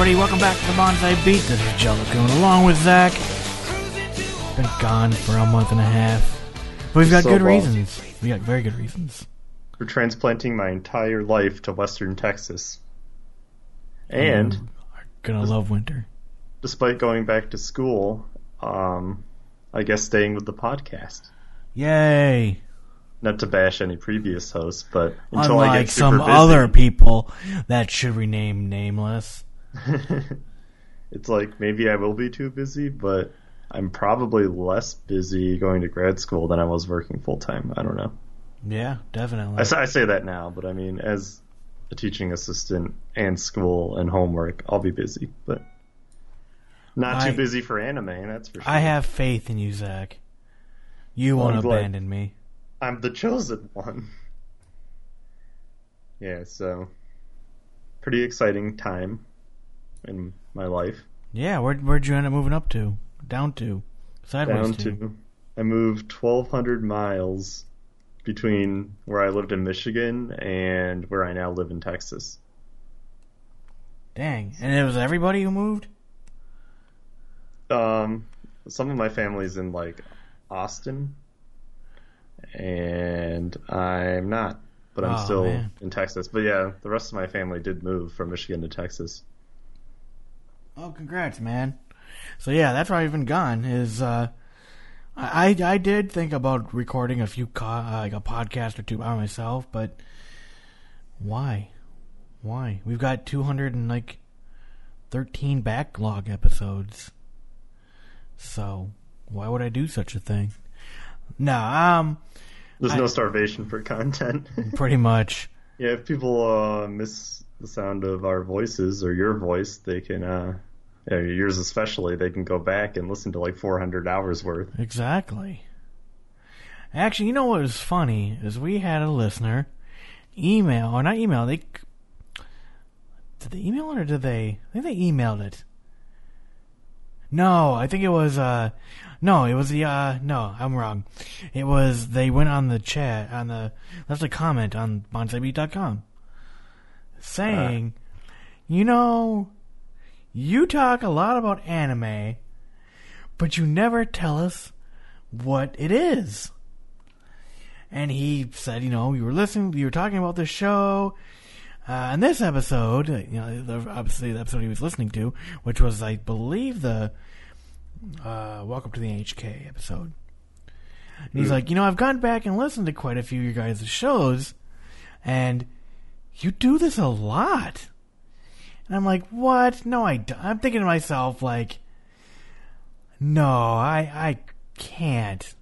Everybody, welcome back to the Bonsai Beat. This is Jellokun along with Zac. Been gone for a month and a half. But we've got So good reasons. We got very good reasons. for transplanting my entire life to Western Texas. And are gonna love winter. despite going back to school, um, I guess staying with the podcast. Yay! Not to bash any previous hosts, but until I get some busy, other people that should rename nameless. it's like maybe I will be too busy, but I'm probably less busy going to grad school than I was working full time. I don't know. Yeah, definitely. I, say- I say that now, but I mean, as a teaching assistant and school and homework, I'll be busy, but not I- too busy for anime. That's for sure. I have faith in you, Zac. You Well, won't abandon me. I'm the chosen one. Yeah, so pretty exciting time in my life. Yeah, where, where'd you end up moving up to? Down to? Sideways Down to I moved 1,200 miles between where I lived in Michigan and where I now live in Texas. Dang. And it was everybody who moved? Um, some of my family's in like Austin, and I'm not, but I'm Oh, still man. in Texas. But yeah, the rest of my family did move from Michigan to Texas. Oh, congrats, man. So yeah, that's why I've been gone. Is uh, I I did think about recording a few co- uh, like a podcast or two by myself, but why? Why? We've got two hundred and like thirteen backlog episodes. So why would I do such a thing? No, um, There's I- no starvation for content. pretty much. yeah, if people uh, miss the sound of our voices or your voice, they can, uh, yeah, yours especially, they can go back and listen to like 400 hours worth. Exactly. Actually, you know what was funny is we had a listener email or not email. They did they email it or did they? I think they emailed it. No, I think it was. uh No, it was the. uh No, I'm wrong. It was they went on the chat on the left a comment on bonsaibeat.com saying, you know, you talk a lot about anime, but you never tell us what it is. And he said, you know, you were listening, you were talking about this show. Uh, and this episode, uh, you know, the, obviously the episode he was listening to, which was, I believe, the uh, Welcome to the NHK episode. And he's like, you know, I've gone back and listened to quite a few of your guys' shows, and you do this a lot. And I'm like, what? No, I don't. I'm thinking to myself, like, no, I, I can't.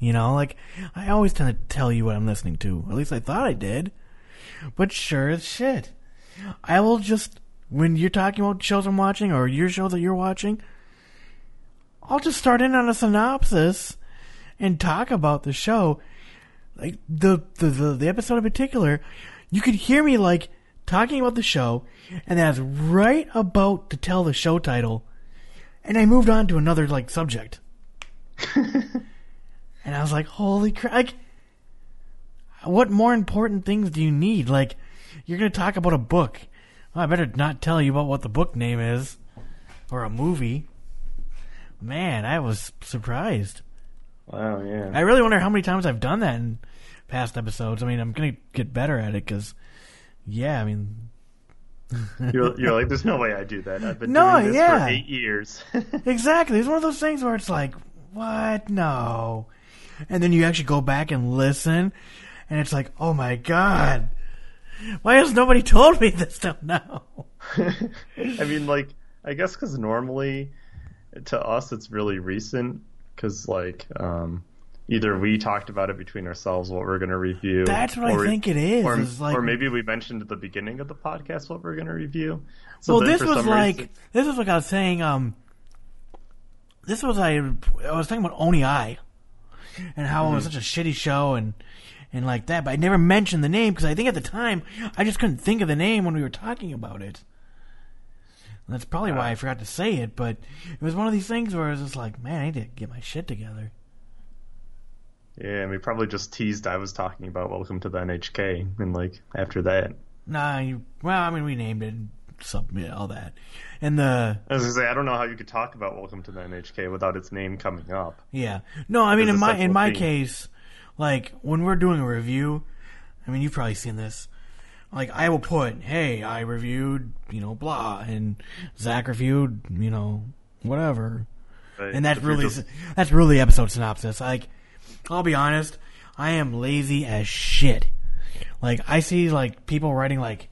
You know, like, I always tend to tell you what I'm listening to. At least I thought I did. But sure as shit. I will just, when you're talking about shows I'm watching or your show that you're watching, I'll just start in on a synopsis and talk about the show. Like, the, the, the, the episode in particular, you could hear me, like, talking about the show, and then I was right about to tell the show title, and I moved on to another, like, subject. and I was like, holy crap. Like, what more important things do you need? Like, you're going to talk about a book. Well, I better not tell you about what the book name is. or a movie. Man, I was surprised. Wow, yeah. I really wonder how many times I've done that in past episodes. I mean, I'm gonna get better at it because, yeah, I mean, you're, you're like, there's no way I do that. I've been No, doing this yeah. for eight years. exactly. It's one of those things where it's like, what? No. And then you actually go back and listen, and it's like, oh my god, why has nobody told me this till now? I mean, like, I guess because normally to us it's really recent because, like, um, either we talked about it between ourselves what we're going to review. That's what or- I think it is. Or, is like, or maybe we mentioned at the beginning of the podcast what we're going to review. So well, this was like reason- this was like I was saying. Um, this was I I was talking about Oni Eye and how it was Mm-hmm. such a shitty show and and like that, but I never mentioned the name because I think at the time I just couldn't think of the name when we were talking about it. And that's probably why I forgot to say it, but it was one of these things where I was just like, man, I need to get my shit together. Yeah, and we probably just teased I was talking about Welcome to the NHK, and like after that, Nah, you, well, I mean, we named it, and submit all that, and the I was gonna say I don't know how you could talk about Welcome to the NHK without its name coming up. Yeah. No, I mean in my in my theme. case, like when we're doing a review, I mean you've probably seen this. Like I will put, "Hey, I reviewed, you know, blah," and Zac reviewed, you know, whatever. Right? And that's really just- that's really episode synopsis. Like I'll be honest, I am lazy as shit. Like I see like people writing like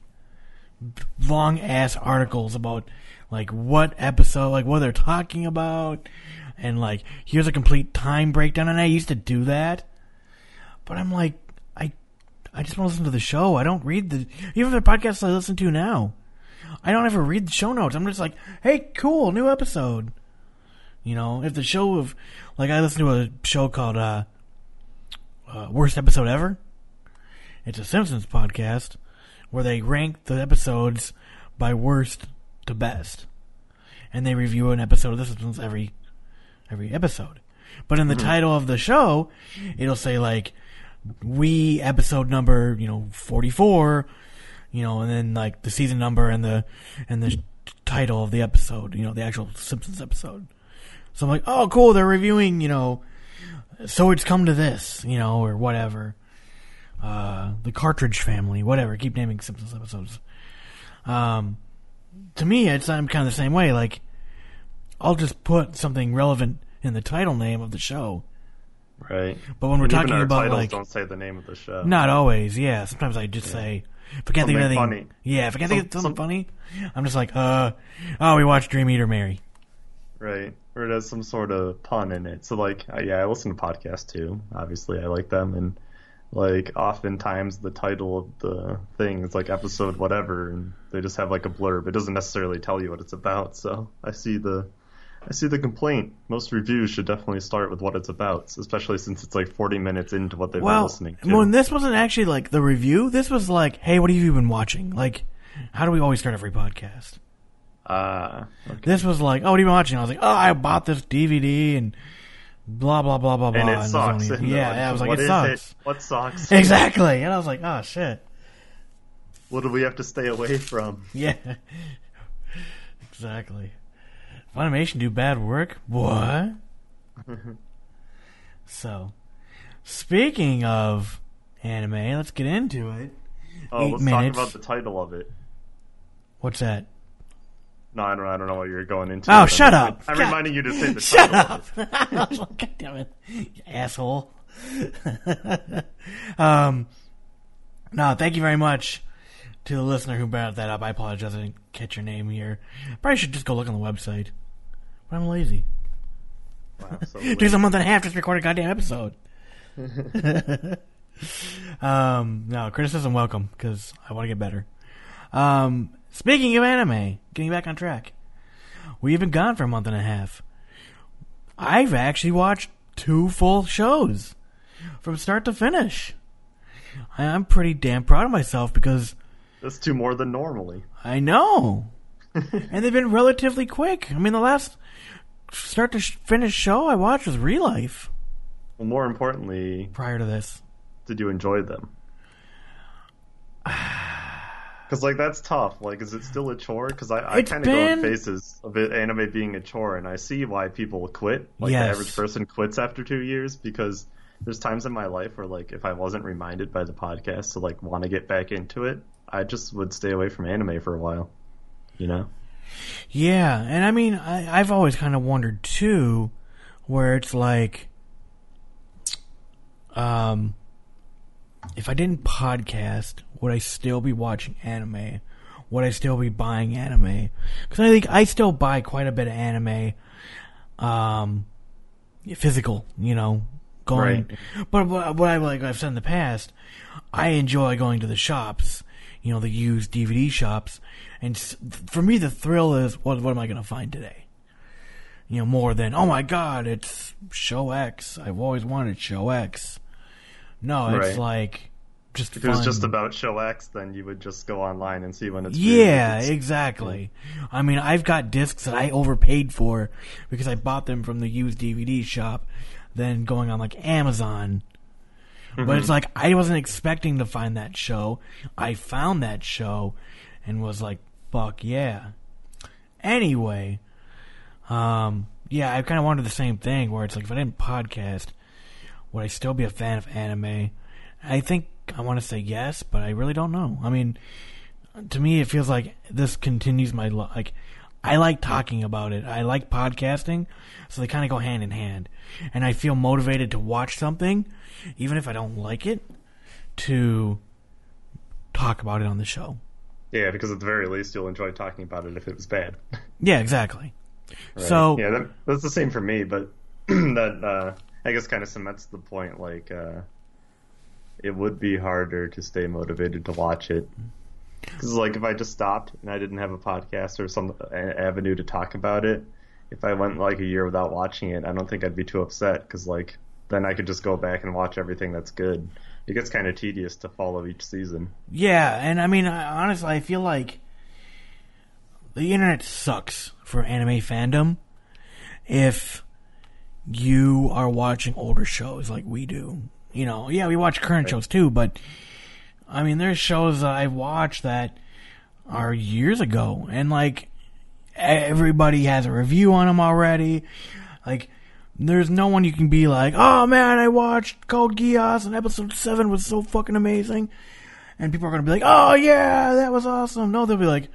long ass articles about like what episode, like what they're talking about, and like here's a complete time breakdown. And I used to do that, but I'm like, I, I just want to listen to the show. I don't read the even the podcasts I listen to now. I don't ever read the show notes. I'm just like, hey, cool, new episode. You know, if the show of like I listen to a show called uh, uh Worst Episode Ever. It's a Simpsons podcast where they rank the episodes by worst to best, and they review an episode of The Simpsons every every episode. But in the title of the show, it'll say like we episode number you know forty four, you know, and then like the season number and the and the title of the episode, you know, the actual Simpsons episode. So I'm like, oh, cool, they're reviewing, you know, so it's come to this, you know, or whatever. Uh, the Cartridge Family, whatever. Keep naming Simpsons episodes. Um, to me, it's I'm kind of the same way. Like, I'll just put something relevant in the title name of the show. right. But when we're And talking about titles like, don't say the name of the show. not always, yeah. Sometimes I just say, if I can't think of Something anything, funny. yeah, if I can't think of Some- something some- funny, I'm just like, uh, oh, we watched Dream Eater Merry. Right. Or it has some sort of pun in it. So like, yeah, I listen to podcasts too. Obviously, I like them, and like oftentimes the title of the thing is like episode whatever, and they just have like a blurb. It doesn't necessarily tell you what it's about. So I see the. I see the complaint. Most reviews should definitely start with what it's about, especially since it's like 40 minutes into what they've been listening to. well, this wasn't actually like the review. This was like, hey, what have you been watching? Like, how do we always start every podcast? Ah, okay. This was like, oh, what have you watching? I was like, oh, I bought this DVD and blah blah blah blah blah. and it was sucks. And yeah, I was like, "What it is sucks. What sucks? Exactly, and I was like, oh shit, What do we have to stay away from? yeah, exactly. Funimation do bad work? What? so, speaking of anime, let's get into it. Oh, Eight let's minutes. talk about the title of it. What's that? No, I don't. I don't know what you're going into. Oh, I'm shut up. I'm God- reminding you to say the Shut title. up! I was like, God damn it, you asshole. um, no, thank you very much to the listener who brought that up. I apologize, I didn't catch your name here. Probably should just go look on the website, but I'm lazy. Wow, so Takes a month and a half just record a goddamn episode. um, no criticism welcome because I want to get better. Um, speaking of anime, getting back on track, we've been gone for a month and a half. I've actually watched two full shows from start to finish. I'm pretty damn proud of myself because That's two more than normally. I know, and they've been relatively quick. I mean, the last start to finish show I watched was ReLIFE. Well, more importantly, Prior to this, did you enjoy them? Because like that's tough. Like, is it still a chore? Because I, I kind of go in been- phases of it, anime being a chore, and I see why people quit. Like Yes. the average person quits after two years because there's times in my life where like if I wasn't reminded by the podcast to like want to get back into it, I just would stay away from anime for a while. You know? Yeah, and I mean, I, I've always kind of wondered too, where it's like, um, if I didn't podcast, would I still be watching anime? Would I still be buying anime? Because I think I still buy quite a bit of anime, um, physical, you know, going. But what, what I like I've said in the past, I enjoy going to the shops, you know, the used DVD shops, and for me the thrill is what what am I going to find today? You know, more than oh my god, it's show X. I've always wanted show X. No, it's Right. like just If it was just about show X, then you would just go online and see when it's Yeah, exactly. I mean, I've got discs that I overpaid for because I bought them from the used DVD shop, then going on like Amazon. But it's like I wasn't expecting to find that show. I found that show and was like, "Fuck yeah!" Anyway, um, yeah, I kind of wanted the same thing where it's like if I didn't podcast, would I still be a fan of anime? I think I want to say yes, but I really don't know. I mean, to me, it feels like this continues my lo- like. I like talking about it. I like podcasting, so they kind of go hand in hand. And I feel motivated to watch something, even if I don't like it, to talk about it on the show. Yeah, because at the very least you'll enjoy talking about it if it was bad. Yeah, exactly. Right. So yeah, that, that's the same for me, but that uh, I guess kind of cements the point. Like, uh, it would be harder to stay motivated to watch it because, like, if I just stopped and I didn't have a podcast or some avenue to talk about it, if I went like a year without watching it, I don't think I'd be too upset because, like, then I could just go back and watch everything that's good. It gets kind of tedious to follow each season. Yeah, and I mean, I, honestly, I feel like the internet sucks for anime fandom if you are watching older shows like we do. You know, yeah, we watch current shows too, but I mean, there's shows that I've watched that are years ago, and like everybody has a review on them already. Like, there's no one you can be like, oh man, I watched Code Geass and episode 7 was so fucking amazing. And people are going to be like, oh yeah, that was awesome. No, they'll be like,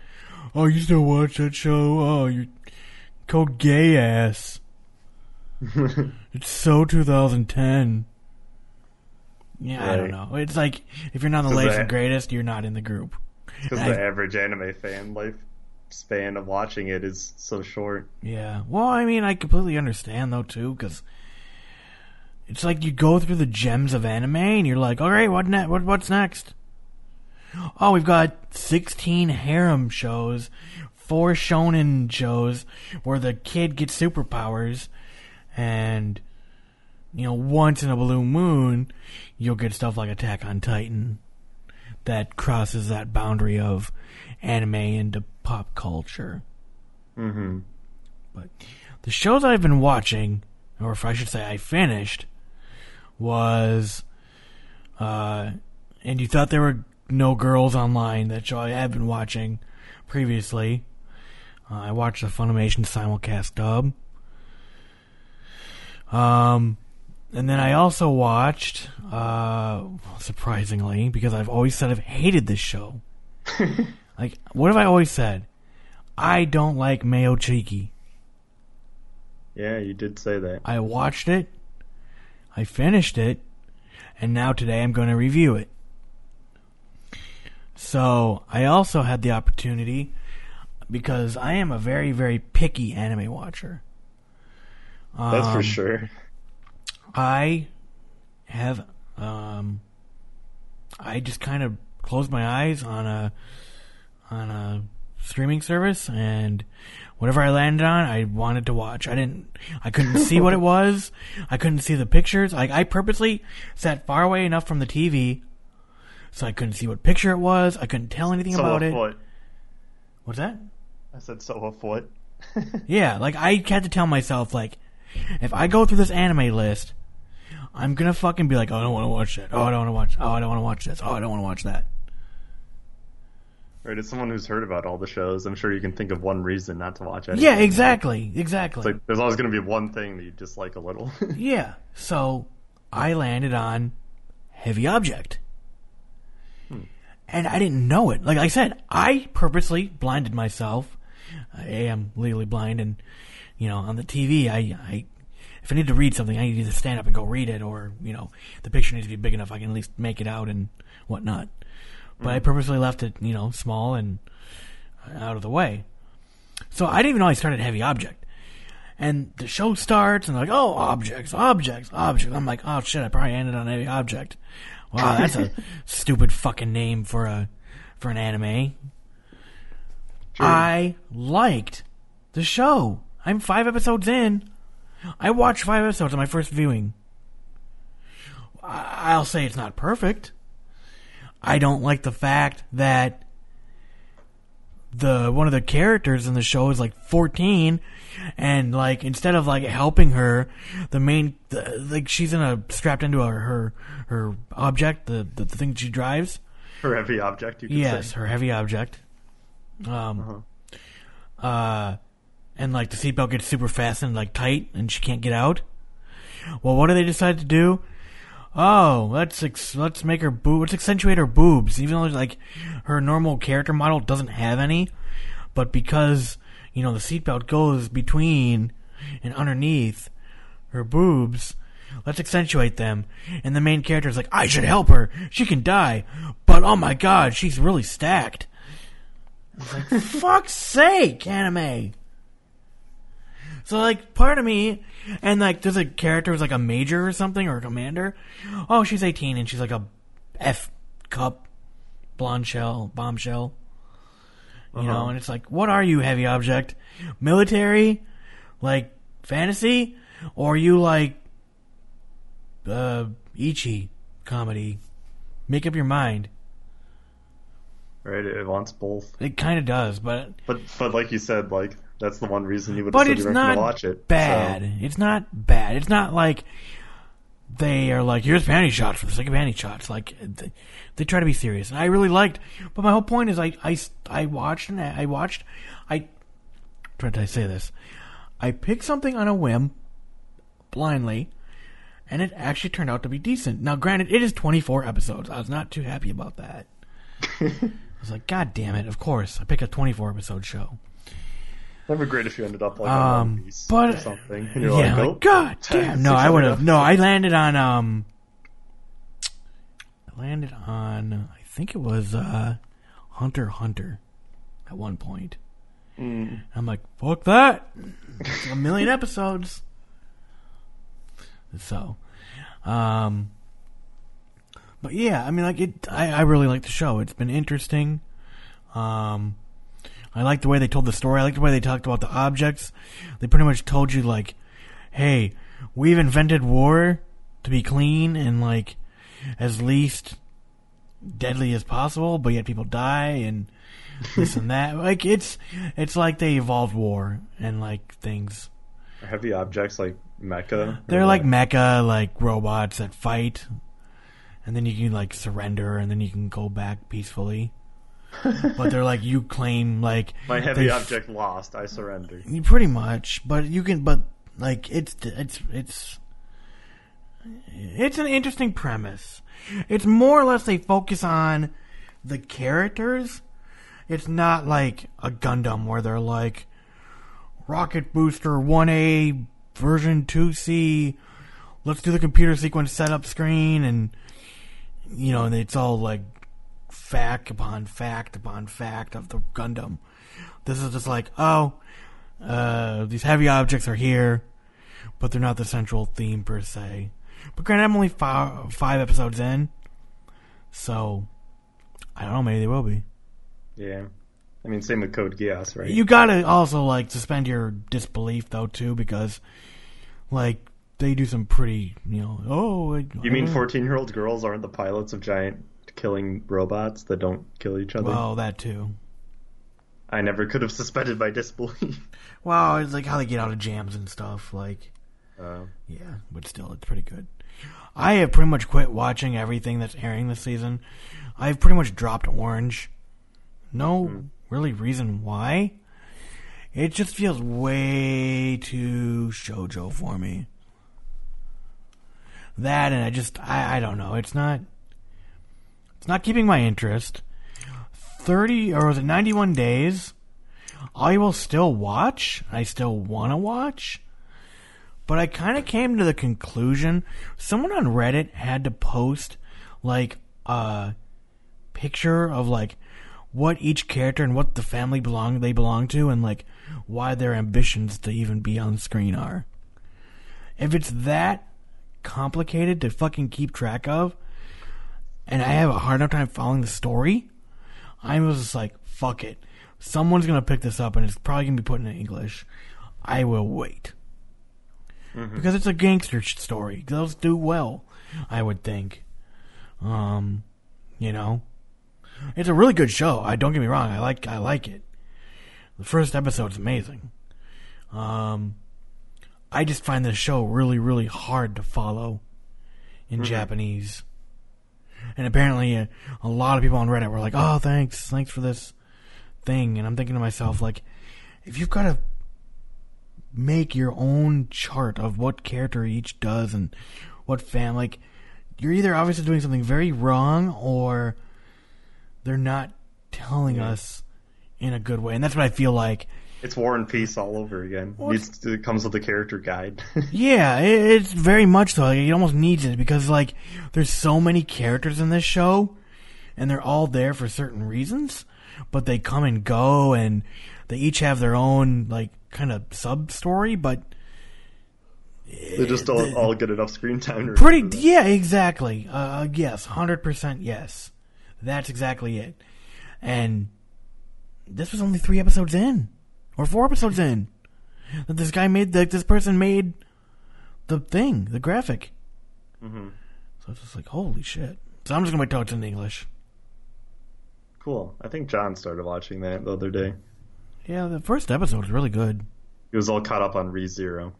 oh, you still watch that show? Oh, you Code Gay Ass. it's so 2010. Yeah, I don't know. It's like, if you're not the latest and greatest, you're not in the group. Because the average anime fan life span of watching it is so short. Yeah. Well, I mean, I completely understand though too, because it's like you go through the gems of anime, and you're like, all right, what ne- what what's next? Oh, we've got 16 harem shows, four shonen shows where the kid gets superpowers, and you know, once in a blue moon, you'll get stuff like Attack on Titan that crosses that boundary of anime into pop culture. Mm-hmm. But the shows I've been watching, or if I should say I finished, was uh and you thought there were no girls online, that show I have been watching previously. Uh, I watched the Funimation simulcast dub. Um and then I also watched uh surprisingly, because I've always said I've hated this show. like what have I always said? I don't like Mayo Chiki. Yeah, you did say that. I watched it, I finished it, and now today I'm going to review it. So, I also had the opportunity because I am a very, very picky anime watcher. That's for Um, sure. I have um I just kind of closed my eyes on a on a streaming service and whatever I landed on I wanted to watch. I didn't I couldn't see what it was. I couldn't see the pictures. Like I purposely sat far away enough from the TV so I couldn't see what picture it was. I couldn't tell anything So about it. foot. What's that? I said so a foot. Yeah, like I had to tell myself, like, if I go through this anime list, I'm gonna fucking be like, oh, I don't want to watch that. Oh, I don't want to watch. Oh, I don't want to watch this. Oh, I don't want to watch that. Right, as someone who's heard about all the shows, I'm sure you can think of one reason not to watch it. Yeah, exactly, exactly. It's like there's always going to be one thing that you dislike a little. Yeah. So I landed on heavy object. Hmm. And I didn't know it. Like I said, I purposely blinded myself. I am legally blind and you know, on the TV I, I if I need to read something, I need to stand up and go read it or, you know, the picture needs to be big enough I can at least make it out and whatnot. But I mm. purposely left it, you know, small and uh, out of the way. So I didn't even know I started heavy object and the show starts and they're like, oh, objects, objects, objects. I'm like, oh shit, I probably ended on heavy object. Wow, that's a stupid fucking name for a for an anime. I liked the show. I'm five episodes in. I watched five episodes on my first viewing. I'll say it's not perfect. I don't like the fact that the one of the characters in the show is like 14 and like instead of like helping her the main the, like she's in a strapped into her her, her object the, the the thing she drives Her heavy object, you could yes say. her heavy object um uh and like the seatbelt gets super fastened like tight and she can't get out? Well what do they decide to do? Oh let's ex- let's make her boob let's accentuate her boobs even though like her normal character model doesn't have any. But because you know the seatbelt goes between and underneath her boobs let's accentuate them. And the main character is like i should help her. She can die. But oh my god she's really stacked. It's like fuck's sake anime so like part of me and like there's a character who's like a major or something or a commander. Oh she's 18 and she's like a f cup blonde shell bombshell. You know and it's like what are you heavy object? Military? Like fantasy? Or are you like uh ecchi comedy? Make up your mind. Right, it wants both. it kind of does but But but like you said, like that's the one reason you would but have it's said you weren't to watch it. bad. so- It's not bad. It's not like they are like here's panty shots for the sake of panty shots. Like they, they try to be serious, and I really liked. But my whole point is, I I, I watched and I watched. I try to say this. I picked something on a whim, blindly, and it actually turned out to be decent. Now, granted, it is 24 episodes. I was not too happy about that. I was like, God damn it! Of course, I pick a 24 episode show. Never great if you ended up like Um, on One Piece but- or something. And you're yeah, like, like, oh, God damn. No, I would have. No, I landed on. Um, I landed on. I think it was uh, Hunter Hunter. At one point, Mm. I'm like, fuck that. It's a million episodes. So, um, but yeah, I mean, like it. I, I really like the show. It's been interesting. Um, I like the way they told the story. I like the way they talked about the objects. They pretty much told you like, "Hey, we've invented war to be clean and like as least deadly as possible, but yet people die and this and that. Like it's it's like they evolved war and like things. Heavy objects like mecha. They're like mecha like robots that fight, and then you can like surrender, and then you can go back peacefully. But they're like you claim like my heavy object lost. I surrender. Pretty much, but you can, but like it's it's it's it's an interesting premise. It's more or less they focus on the characters. It's not like a Gundam where they're like rocket booster 1A version 2C. Let's do the computer sequence setup screen and you know, and it's all like fact upon fact upon fact of the Gundam. This is just like, oh, uh, these heavy objects are here, but they're not the central theme per se. But granted, I'm only five, five episodes in, so I don't know. Maybe they will be. Yeah. I mean, same with Code Geass, right? You gotta also like suspend your disbelief though too, because like they do some pretty, you know. Oh, I- You mean 14 year old girls aren't the pilots of giant killing robots that don't kill each other? Well, that too. I never could have suspended my disbelief. Well, it's like how they get out of jams and stuff. Like, Uh, Yeah, but still, it's pretty good. I have pretty much quit watching everything that's airing this season. I've pretty much dropped Orange. no really reason why. It just feels way too shojo for me. That and I just I, I don't know. It's not it's not keeping my interest. Thirty or was it ninety one days? I will still watch. I still wanna watch. But I kind of came to the conclusion someone on Reddit had to post like a picture of like what each character and what the family belong they belong to and like why their ambitions to even be on screen are. If it's that complicated to fucking keep track of and I have a hard enough time following the story, I was just like, fuck it. Someone's gonna pick this up and it's probably gonna be put in English. I will wait. Because it's a gangster story. Those do well, I would think. Um, you know, it's a really good show. I don't get me wrong. I like I like it. The first episode's amazing. Um, I just find this show really really hard to follow in Japanese. And apparently, uh, a lot of people on Reddit were like, "Oh, thanks, thanks for this thing." And I'm thinking to myself, like, if you've got to make your own chart of what character each does and what fan, like, you're either obviously doing something very wrong or they're not telling us in a good way. And that's what I feel like. It's War and Peace all over again. To, it comes with a character guide. Yeah, it, it's very much so. Like, it almost needs it because like there's so many characters in this show, and they're all there for certain reasons, but they come and go, and they each have their own like kind of sub story, but they just don't all get enough screen time. To pretty them. yeah, exactly. Uh, yes, hundred percent yes. That's exactly it. And this was only three episodes in, or four episodes in, that this guy made the this person made the thing, the graphic. Mm-hmm. So it's just like holy shit. So I'm just gonna till it's in English. Cool. I think John started watching that the other day. Yeah, the first episode was really good. He was all caught up on ReZero.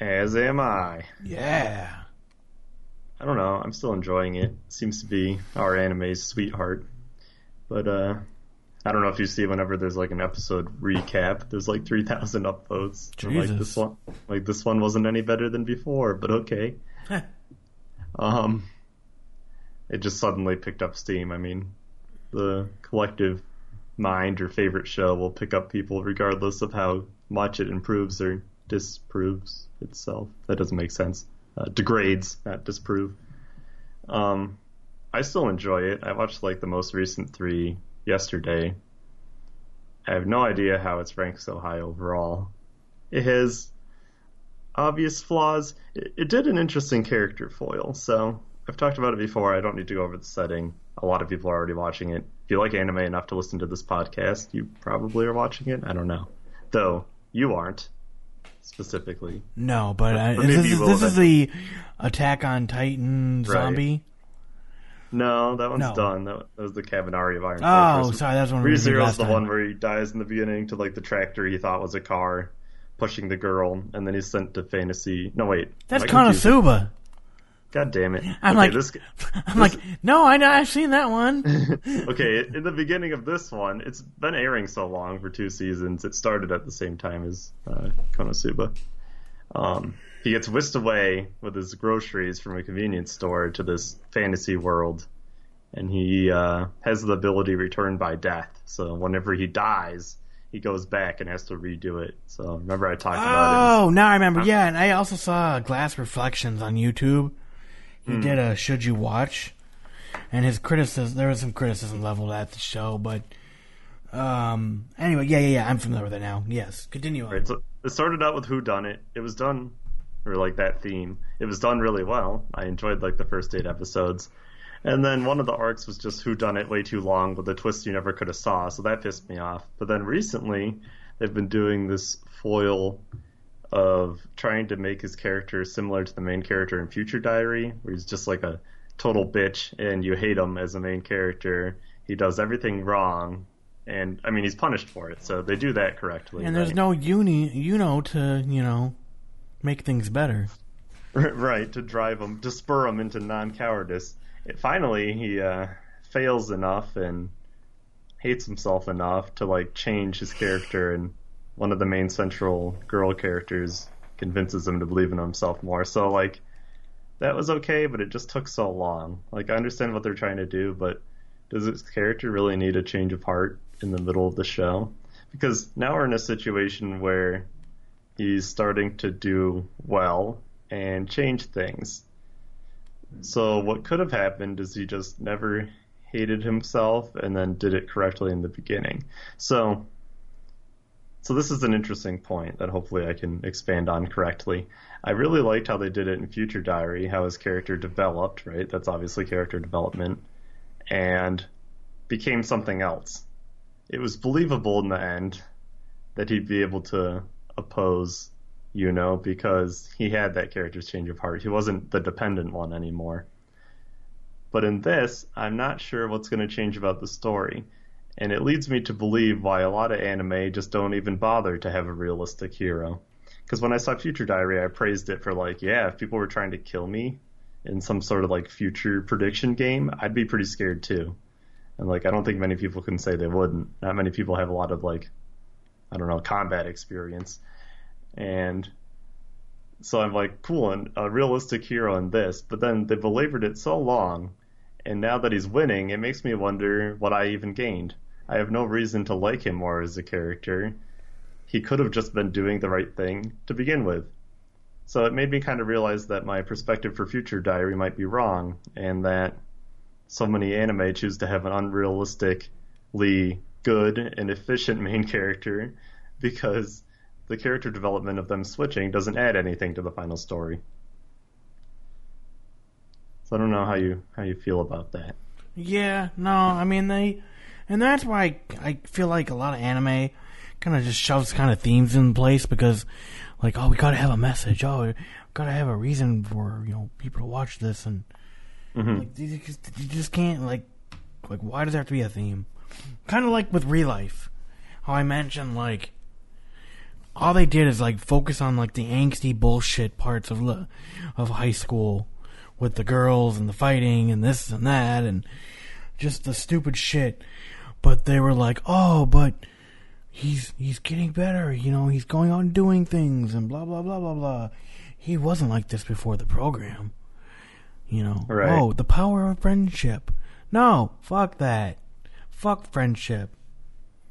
As am I. Yeah. I don't know. I'm still enjoying it. Seems to be our anime's sweetheart. But uh I don't know if you see whenever there's like an episode recap, there's like 3,000 upvotes. So, like this one, like this one wasn't any better than before, but okay. um, it just suddenly picked up steam. I mean, the collective mind or favorite show will pick up people regardless of how much it improves or disproves itself. That doesn't make sense. Uh, degrades, not disprove. Um, I still enjoy it. I watched like the most recent three yesterday. I have no idea how it's ranked so high overall. It has obvious flaws. It, it did an interesting character foil, so I've talked about it before. I don't need to go over the setting. A lot of people are already watching it. If you like anime enough to listen to this podcast, you probably are watching it. I don't know. Though, you aren't, specifically. No, but uh, this, is, this is the Attack on Titan Right. zombie. No, that one's No. done. That, that was the Kabaneri of Iron Oh, Fortress. sorry, that's one we last the time. one where he dies in the beginning to like the tractor he thought was a car, pushing the girl, and then he's sent to fantasy. No, wait, That's Am I confused? Konosuba. God damn it! I'm okay, like- this. I'm like, no, I know, I've seen that one. okay, in the beginning of this one, it's been airing so long for two seasons. It started at the same time as uh, Konosuba. Um, he gets whisked away with his groceries from a convenience store to this fantasy world, and he uh, has the ability returned by death. So whenever he dies, he goes back and has to redo it. So remember I talked about it. Oh, now I remember. Yeah, and I also saw Glass Reflections on YouTube. He Hmm. did a Should You Watch, and his criticism. There was some criticism leveled at the show, but um. Anyway, yeah, yeah, yeah. I'm familiar with it now. Yes, continue on. Right, so it started out with Who Done It. It was done, or like that theme. It was done really well. I enjoyed like the first eight episodes. And then one of the arcs was just who done it way too long with a twist you never could have saw, so that pissed me off. But then recently they've been doing this foil of trying to make his character similar to the main character in Future Diary, where he's just like a total bitch and you hate him as a main character. He does everything wrong and I mean he's punished for it, so they do that correctly. And there's right? no uni, you know, to you know, make things better. right to drive him to spur him into non-cowardice. It, finally, he uh, fails enough and hates himself enough to like change his character, and one of the main central girl characters convinces him to believe in himself more. So like that was okay, but it just took so long. Like I understand what they're trying to do, but does this character really need a change of heart in the middle of the show? Because now we're in a situation where he's starting to do well and change things. So what could have happened is he just never hated himself and then did it correctly in the beginning. So so this is an interesting point that hopefully I can expand on correctly. I really liked how they did it in Future Diary, how his character developed, right? That's obviously character development and became something else. It was believable in the end that he'd be able to oppose Yuno because he had that character's change of heart. He wasn't the dependent one anymore. But in this, I'm not sure what's going to change about the story. And it leads me to believe why a lot of anime just don't even bother to have a realistic hero. Because when I saw Future Diary, I praised it for like, yeah, if people were trying to kill me in some sort of like future prediction game, I'd be pretty scared too. And like, I don't think many people can say they wouldn't. Not many people have a lot of like, I don't know, combat experience. And so I'm like, cool, and a realistic hero in this. But then they belabored it so long, and now that he's winning, it makes me wonder what I even gained. I have no reason to like him more as a character. He could have just been doing the right thing to begin with. So it made me kind of realize that my perspective for Future Diary might be wrong, and that so many anime choose to have an unrealistically good and efficient main character because the character development of them switching doesn't add anything to the final story. So I don't know how you how you feel about that. Yeah, no, I mean they, and that's why I, I feel like a lot of anime kind of just shoves kind of themes in place because, like, oh, we gotta have a message. Oh, we gotta have a reason for you know people to watch this, and mm-hmm. like you just, you just can't like like why does there have to be a theme? Kind of like with ReLIFE, how I mentioned like all they did is like focus on like the angsty bullshit parts of li- of high school with the girls and the fighting and this and that and just the stupid shit. But they were like, "Oh, but he's he's getting better. You know, he's going on doing things and blah blah blah blah blah. He wasn't like this before the program. You know, Right. oh, the power of friendship. No, fuck that. Fuck friendship.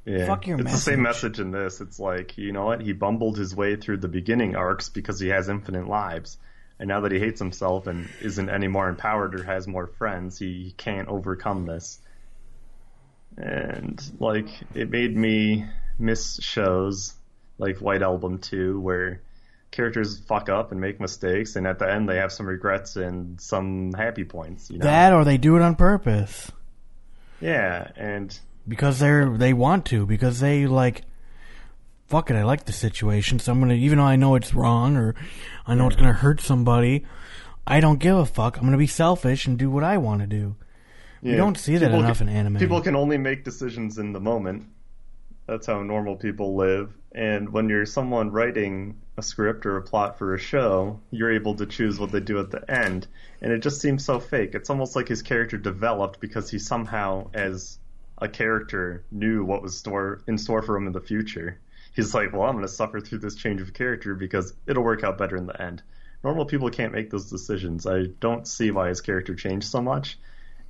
Yeah. Fuck your it's the same message. message in this. It's like, you know what? He bumbled his way through the beginning arcs because he has infinite lives. And now that he hates himself and isn't any more empowered or has more friends, he, he can't overcome this. And, like, it made me miss shows like White Album 2 where characters fuck up and make mistakes, and at the end they have some regrets and some happy points, you know? That or they do it on purpose. Yeah, and because they're they want to because they like fuck it i like the situation so i'm gonna even though i know it's wrong or i know it's gonna hurt somebody i don't give a fuck. I'm gonna be selfish and do what i want to do. You Yeah, don't see that people enough can- in anime. People can only make decisions in the moment. That's how normal people live. And when you're someone writing a script or a plot for a show, you're able to choose what they do at the end. And it just seems so fake. It's almost like his character developed because he somehow, as a character, knew what was store in store for him in the future. He's like, well, I'm going to suffer through this change of character because it'll work out better in the end. Normal people can't make those decisions. I don't see why his character changed so much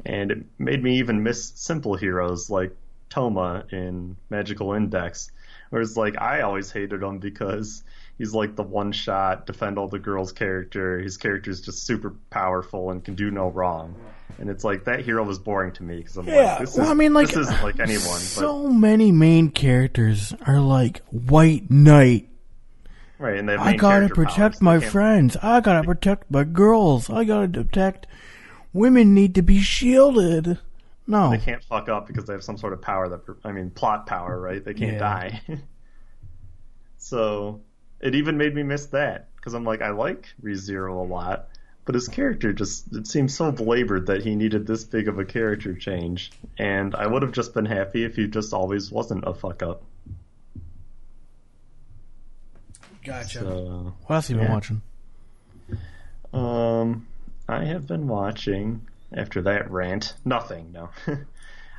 and it made me even miss simple heroes like Toma in Magical Index. Whereas like I always hated him because he's like the one shot defend all the girls character. His character is just super powerful and can do no wrong. And it's like that hero was boring to me because I'm Yeah, like, this well, is I mean, like, this isn't like anyone. so many main characters are like white knight right, and they i gotta protect powers. My friends i gotta protect my girls i gotta protect women need to be shielded no They can't fuck up because they have some sort of power that I mean plot power, right? They can't Yeah. die. so it even made me miss that because I'm like I like ReZero a lot, but his character just it seems so belabored that he needed this big of a character change, and I would have just been happy if he just always wasn't a fuck up. gotcha So, what else have you been yeah. watching Um, I have been watching after that rant. Nothing, no.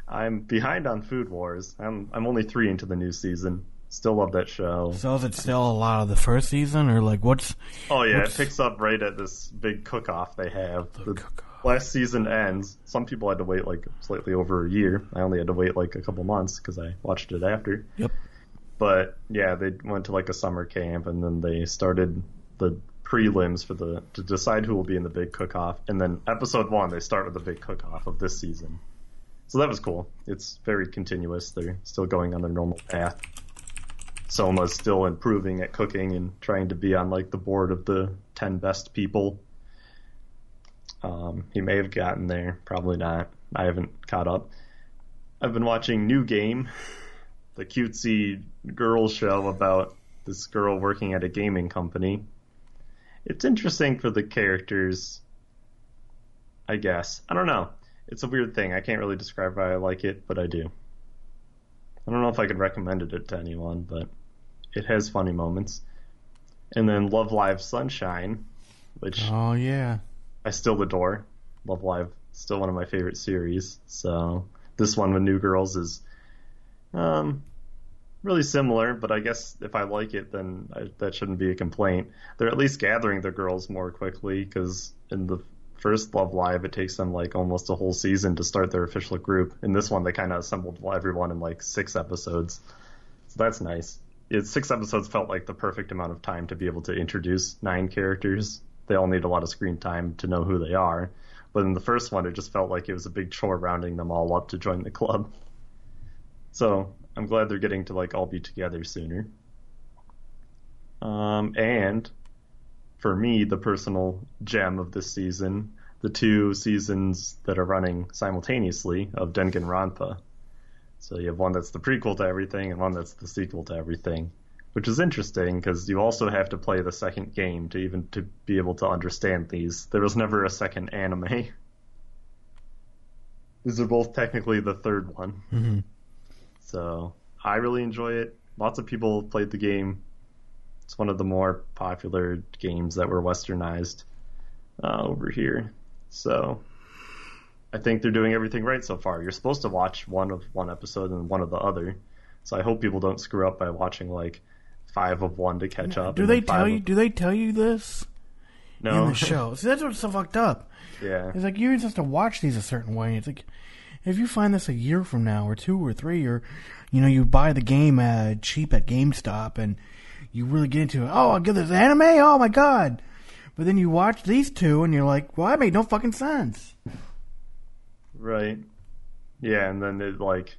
I'm behind on Food Wars. I'm I'm only three into the new season. Still love that show. So is it still a lot of the first season, or like what's? Oh yeah, What's- it picks up right at this big cook-off they have. The cook-off. last season ends. Some people had to wait like slightly over a year. I only had to wait like a couple months because I watched it after. Yep. But yeah, they went to like a summer camp and then they started the prelims for the to decide who will be in the big cook-off. And then episode one, they start with the big cook-off of this season. So that was cool. It's very continuous. They're still going on their normal path. Soma's still improving at cooking and trying to be on like the board of the ten best people. Um, he may have gotten there, probably not. I haven't caught up. I've been watching New Game, the cutesy girl show about this girl working at a gaming company. It's interesting for the characters, I guess. I don't know. It's a weird thing. I can't really describe why I like it, but I do. I don't know if I could recommend it to anyone, but it has funny moments. And then Love Live Sunshine, which Oh yeah. I still adore. Love Live, still one of my favorite series. So this one with New Girls is um, really similar, but I guess if I like it, then I, that shouldn't be a complaint. They're at least gathering the girls more quickly because in the first Love Live, it takes them like almost a whole season to start their official group. In this one, they kind of assembled everyone in like six episodes, so that's nice. It, six episodes felt like the perfect amount of time to be able to introduce nine characters. They all need a lot of screen time to know who they are. But in the first one, it just felt like it was a big chore rounding them all up to join the club. So I'm glad they're getting to like all be together sooner. Um, and for me, the personal gem of this season, the two seasons that are running simultaneously of Danganronpa. So you have one that's the prequel to everything and one that's the sequel to everything, which is interesting because you also have to play the second game to even to be able to understand these. There was never a second anime. These are both technically the third one. hmm So I really enjoy it. Lots of people played the game. It's one of the more popular games that were westernized uh, over here. So I think they're doing everything right so far. You're supposed to watch one of one episode and one of the other. So I hope people don't screw up by watching like five of one to catch up. Do they tell you? of- Do they tell you this No. in the show? See, that's what's so fucked up. yeah. It's like you're supposed to watch these a certain way. It's like if you find this a year from now, or two, or three, or you know, you buy the game uh, cheap at GameStop, and you really get into it. Oh, I'll give this anime. Oh my god! But then you watch these two, and you're like, well, that made no fucking sense. Right. Yeah, and then it like,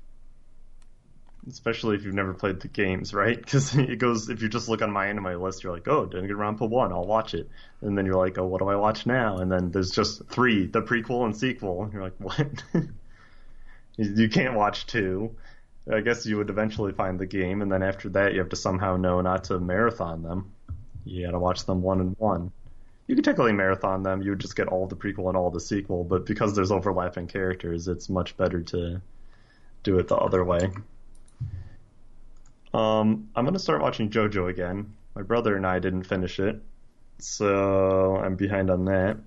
especially if you've never played the games, right? Because it goes if you just look on my anime list, you're like, oh, Danganronpa one, I'll watch it, and then you're like, oh, what do I watch now? And then there's just three, the prequel and sequel, and you're like, what? you, can't watch two. I guess you would eventually find the game, and then after that, you have to somehow know not to marathon them. You got to watch them one and one. You could technically marathon them. You would just get all the prequel and all the sequel, but because there's overlapping characters, it's much better to do it the other way. Um, I'm gonna start watching JoJo again. My brother and I didn't finish it, so I'm behind on that.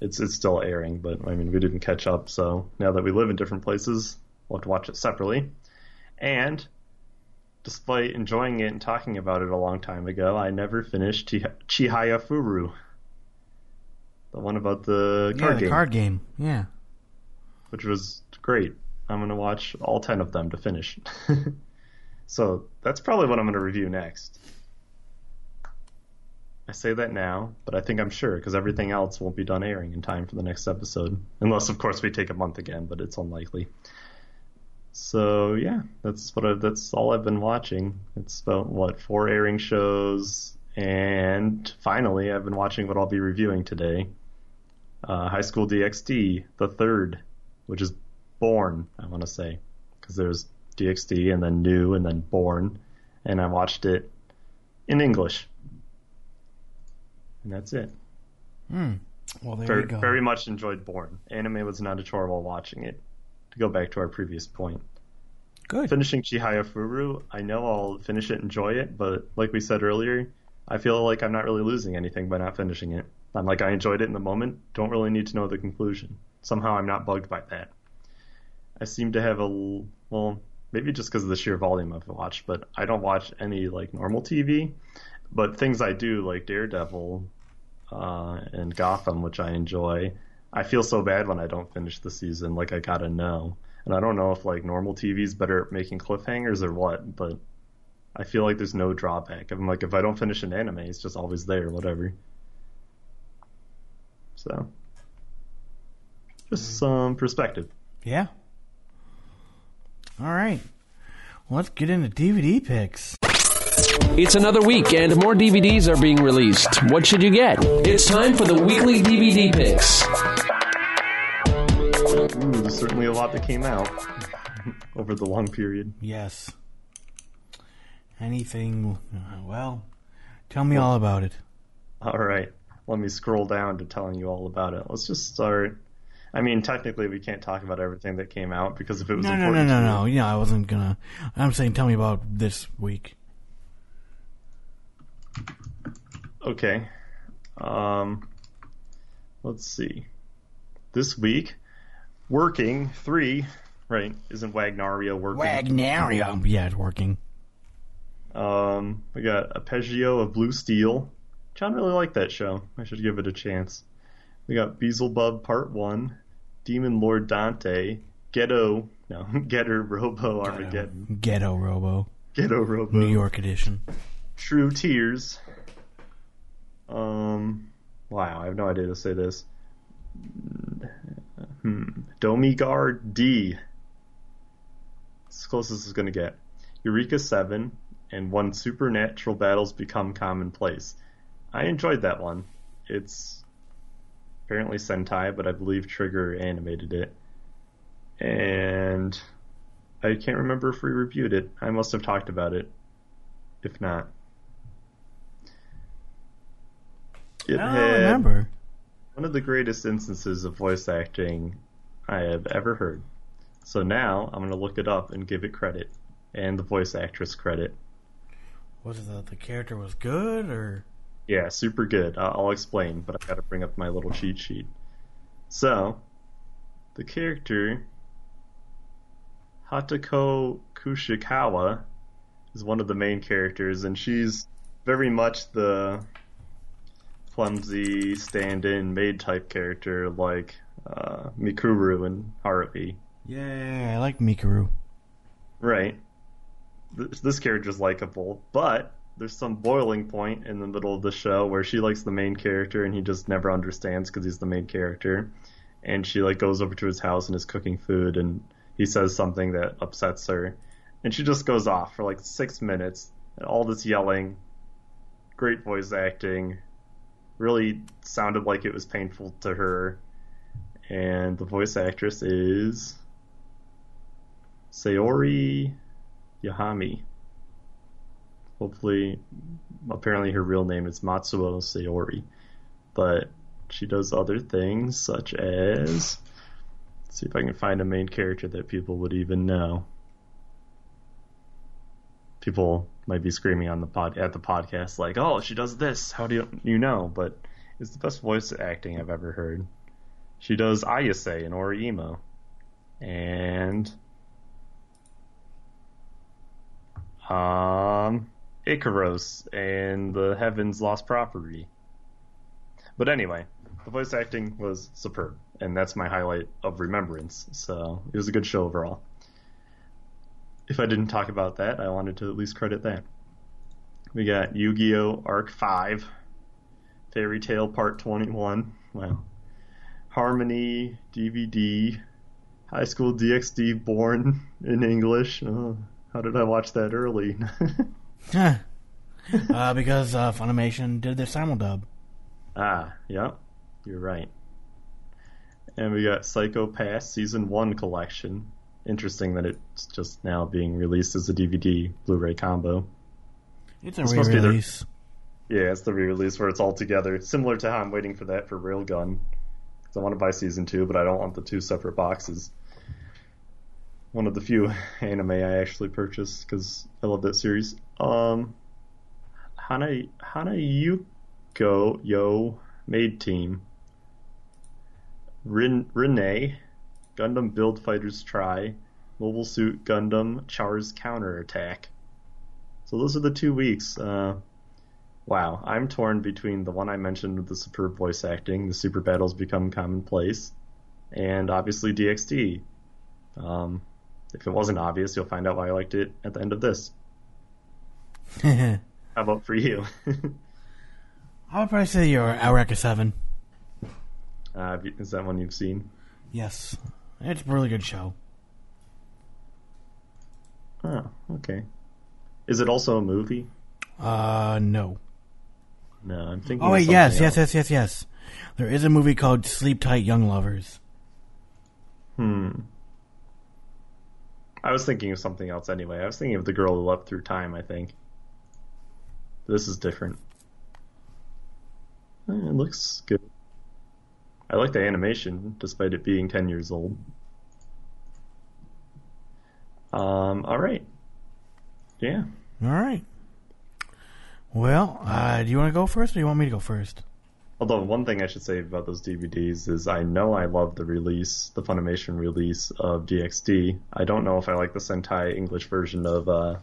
It's it's still airing, but I mean we didn't catch up. So now that we live in different places, we'll have to watch it separately. And despite enjoying it and talking about it a long time ago, I never finished Chi- Chihayafuru. The one about the yeah, card the game, card game. Yeah. which was great. I'm gonna watch all ten of them to finish. so that's probably what I'm gonna review next. I say that now, but I think I'm sure because everything else won't be done airing in time for the next episode, unless of course we take a month again, but it's unlikely. So yeah, that's what I, that's all I've been watching. It's about what four airing shows, and finally I've been watching what I'll be reviewing today. Uh, High School DxD, the third, which is Born, I want to say, because there's DxD and then New and then Born, and I watched it in English, and that's it. Hmm. Well, there Very, you go. very much enjoyed Born. Anime was not a chore while watching it. To go back to our previous point, Good. finishing Chihayafuru, I know I'll finish it, enjoy it, but like we said earlier, I feel like I'm not really losing anything by not finishing it. I'm like I enjoyed it in the moment, don't really need to know the conclusion. Somehow I'm not bugged by that. I seem to have a, well, maybe just because of the sheer volume I've watched, but I don't watch any like normal TV. But things I do like Daredevil uh, and Gotham, which I enjoy, I feel so bad when I don't finish the season. Like I gotta know, and I don't know if like normal TV's better at making cliffhangers or what, but I feel like there's no drawback. I'm like if I don't finish an anime, it's just always there, whatever. So, just some perspective. Yeah. All right. Well, let's get into DVD picks. It's another week and more DVDs are being released. What should you get? It's time for the weekly DVD picks. Ooh, there's certainly a lot that came out over the long period. Yes. Anything? uh, Well, tell me all about it. All right, let me scroll down to telling you all about it. Let's just start. I mean, technically, we can't talk about everything that came out because if it was No, no, no, no, no. Yeah, I wasn't gonna. I'm saying, tell me about this week. Okay. Um, let's see. This week, working three. Right? Isn't Wagnaria working? Wagnaria. Yeah, it's working. Um, we got Arpeggio of Blue Steel. John really liked that show. I should give it a chance. We got Beelzebub Part One, Demon Lord Dante, Ghetto no Getter Robo Armageddon, Ghetto Robo, Ghetto Robo, New York edition. True Tears. Um, wow, I have no idea to say this. Hmm, Domigard D. It's as close as it's gonna get. Eureka Seven and When Supernatural Battles Become Commonplace. I enjoyed that one. It's apparently Sentai, but I believe Trigger animated it. And I can't remember if we reviewed it. I must have talked about it. If not. It I don't had remember. one of the greatest instances of voice acting I have ever heard. So now I'm going to look it up and give it credit. And the voice actress credit. Was it that the character was good or? Yeah, super good. I'll explain, but I've got to bring up my little cheat sheet. So, the character Hatoko Kushikawa is one of the main characters, and she's very much the clumsy stand-in maid type character like uh, Mikuru and Haruhi. Yeah, I like Mikuru. Right. This, this is likable, but there's some boiling point in the middle of the show where she likes the main character and he just never understands because he's the main character. And she like goes over to his house and is cooking food and he says something that upsets her. And she just goes off for like six minutes. And all this yelling, great voice acting, really sounded like it was painful to her. And the voice actress is Saori Hayami. Hopefully, apparently her real name is Matsuo Sayori, but she does other things such as. See if I can find a main character that people would even know. People might be screaming on the pod at the podcast like, "Oh, she does this. How do you you know?" But it's the best voice acting I've ever heard. She does Ayase in Oreimo, and um, Ikaros and the Heavens Lost Property. But anyway, the voice acting was superb, and that's my highlight of Remembrance. So it was a good show overall. If I didn't talk about that, I wanted to at least credit that. We got Yu-Gi-Oh! Arc 5, Fairy Tail Part 21, well, Harmony DVD, High School DxD Born in English. Oh, how did I watch that early? Uh, because uh, Funimation did their simuldub. ah, yep, you're right. And we got Psycho Pass Season 1 Collection. Interesting that it's just now being released as a DVD Blu-ray combo. It's a It's supposed to their- re-release. Yeah, it's the re-release where it's all together. Similar to how I'm waiting for that for Railgun. Because I want to buy season two, but I don't want the two separate boxes. One of the few anime I actually purchased because I love that series. Um, Hana Yuko Yo Maid Team. Rin, Renee Gundam Build Fighters Try, Mobile Suit Gundam Char's Counterattack. So those are the two weeks. Uh, wow, I'm torn between the one I mentioned with the superb voice acting, the super battles become commonplace, and obviously DxD. Um, if it wasn't obvious, you'll find out why I liked it at the end of this. How about for you? I would probably say you're Eureka 7. uh, is that one you've seen? Yes. It's a really good show. Oh, okay. Is it also a movie? Uh, no. No, I'm thinking. Oh, wait, yes, yes, yes, yes, yes. There is a movie called Sleep Tight Young Lovers. Hmm. I was thinking of something else anyway. I was thinking of the girl who leapt through time. I think. This is different. Eh, It looks good. I like the animation, despite it being ten years old. Um. All right. Yeah. All right. Well, uh, do you want to go first or do you want me to go first? Although one thing I should say about those DVDs is I know I love the release, the Funimation release of DxD. I don't know if I like the Sentai English version of uh,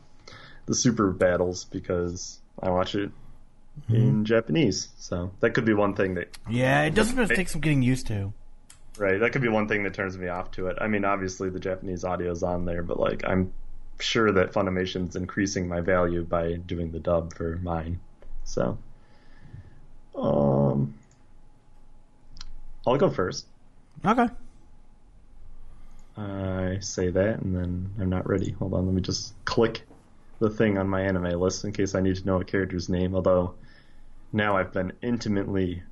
the Super Battles because I watch it in Japanese. So that could be one thing that Yeah, it doesn't take some getting used to. right. That could be one thing that turns me off to it. I mean, obviously the Japanese audio is on there, but like I'm sure that Funimation's increasing my value by doing the dub for mine. So, um, I'll go first. Okay. I say that and then I'm not ready. Hold on, let me just click the thing on my anime list in case I need to know a character's name. Although now I've been intimately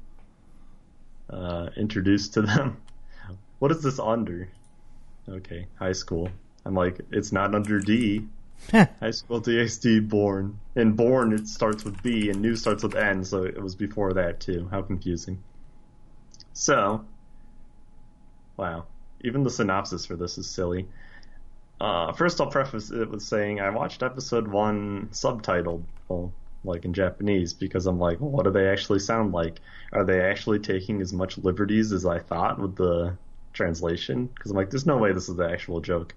uh, introduced to them. What is this under? Okay, high school. I'm like, it's not under D. High school DxD born. And born it starts with B and new starts with N, so it was before that too. How confusing. So, wow. Even the synopsis for this is silly. Uh, first, I'll preface it with saying I watched episode one subtitled, well, like in Japanese, because I'm like, well, what do they actually sound like? Are they actually taking as much liberties as I thought with the translation? Because I'm like, there's no way this is the actual joke.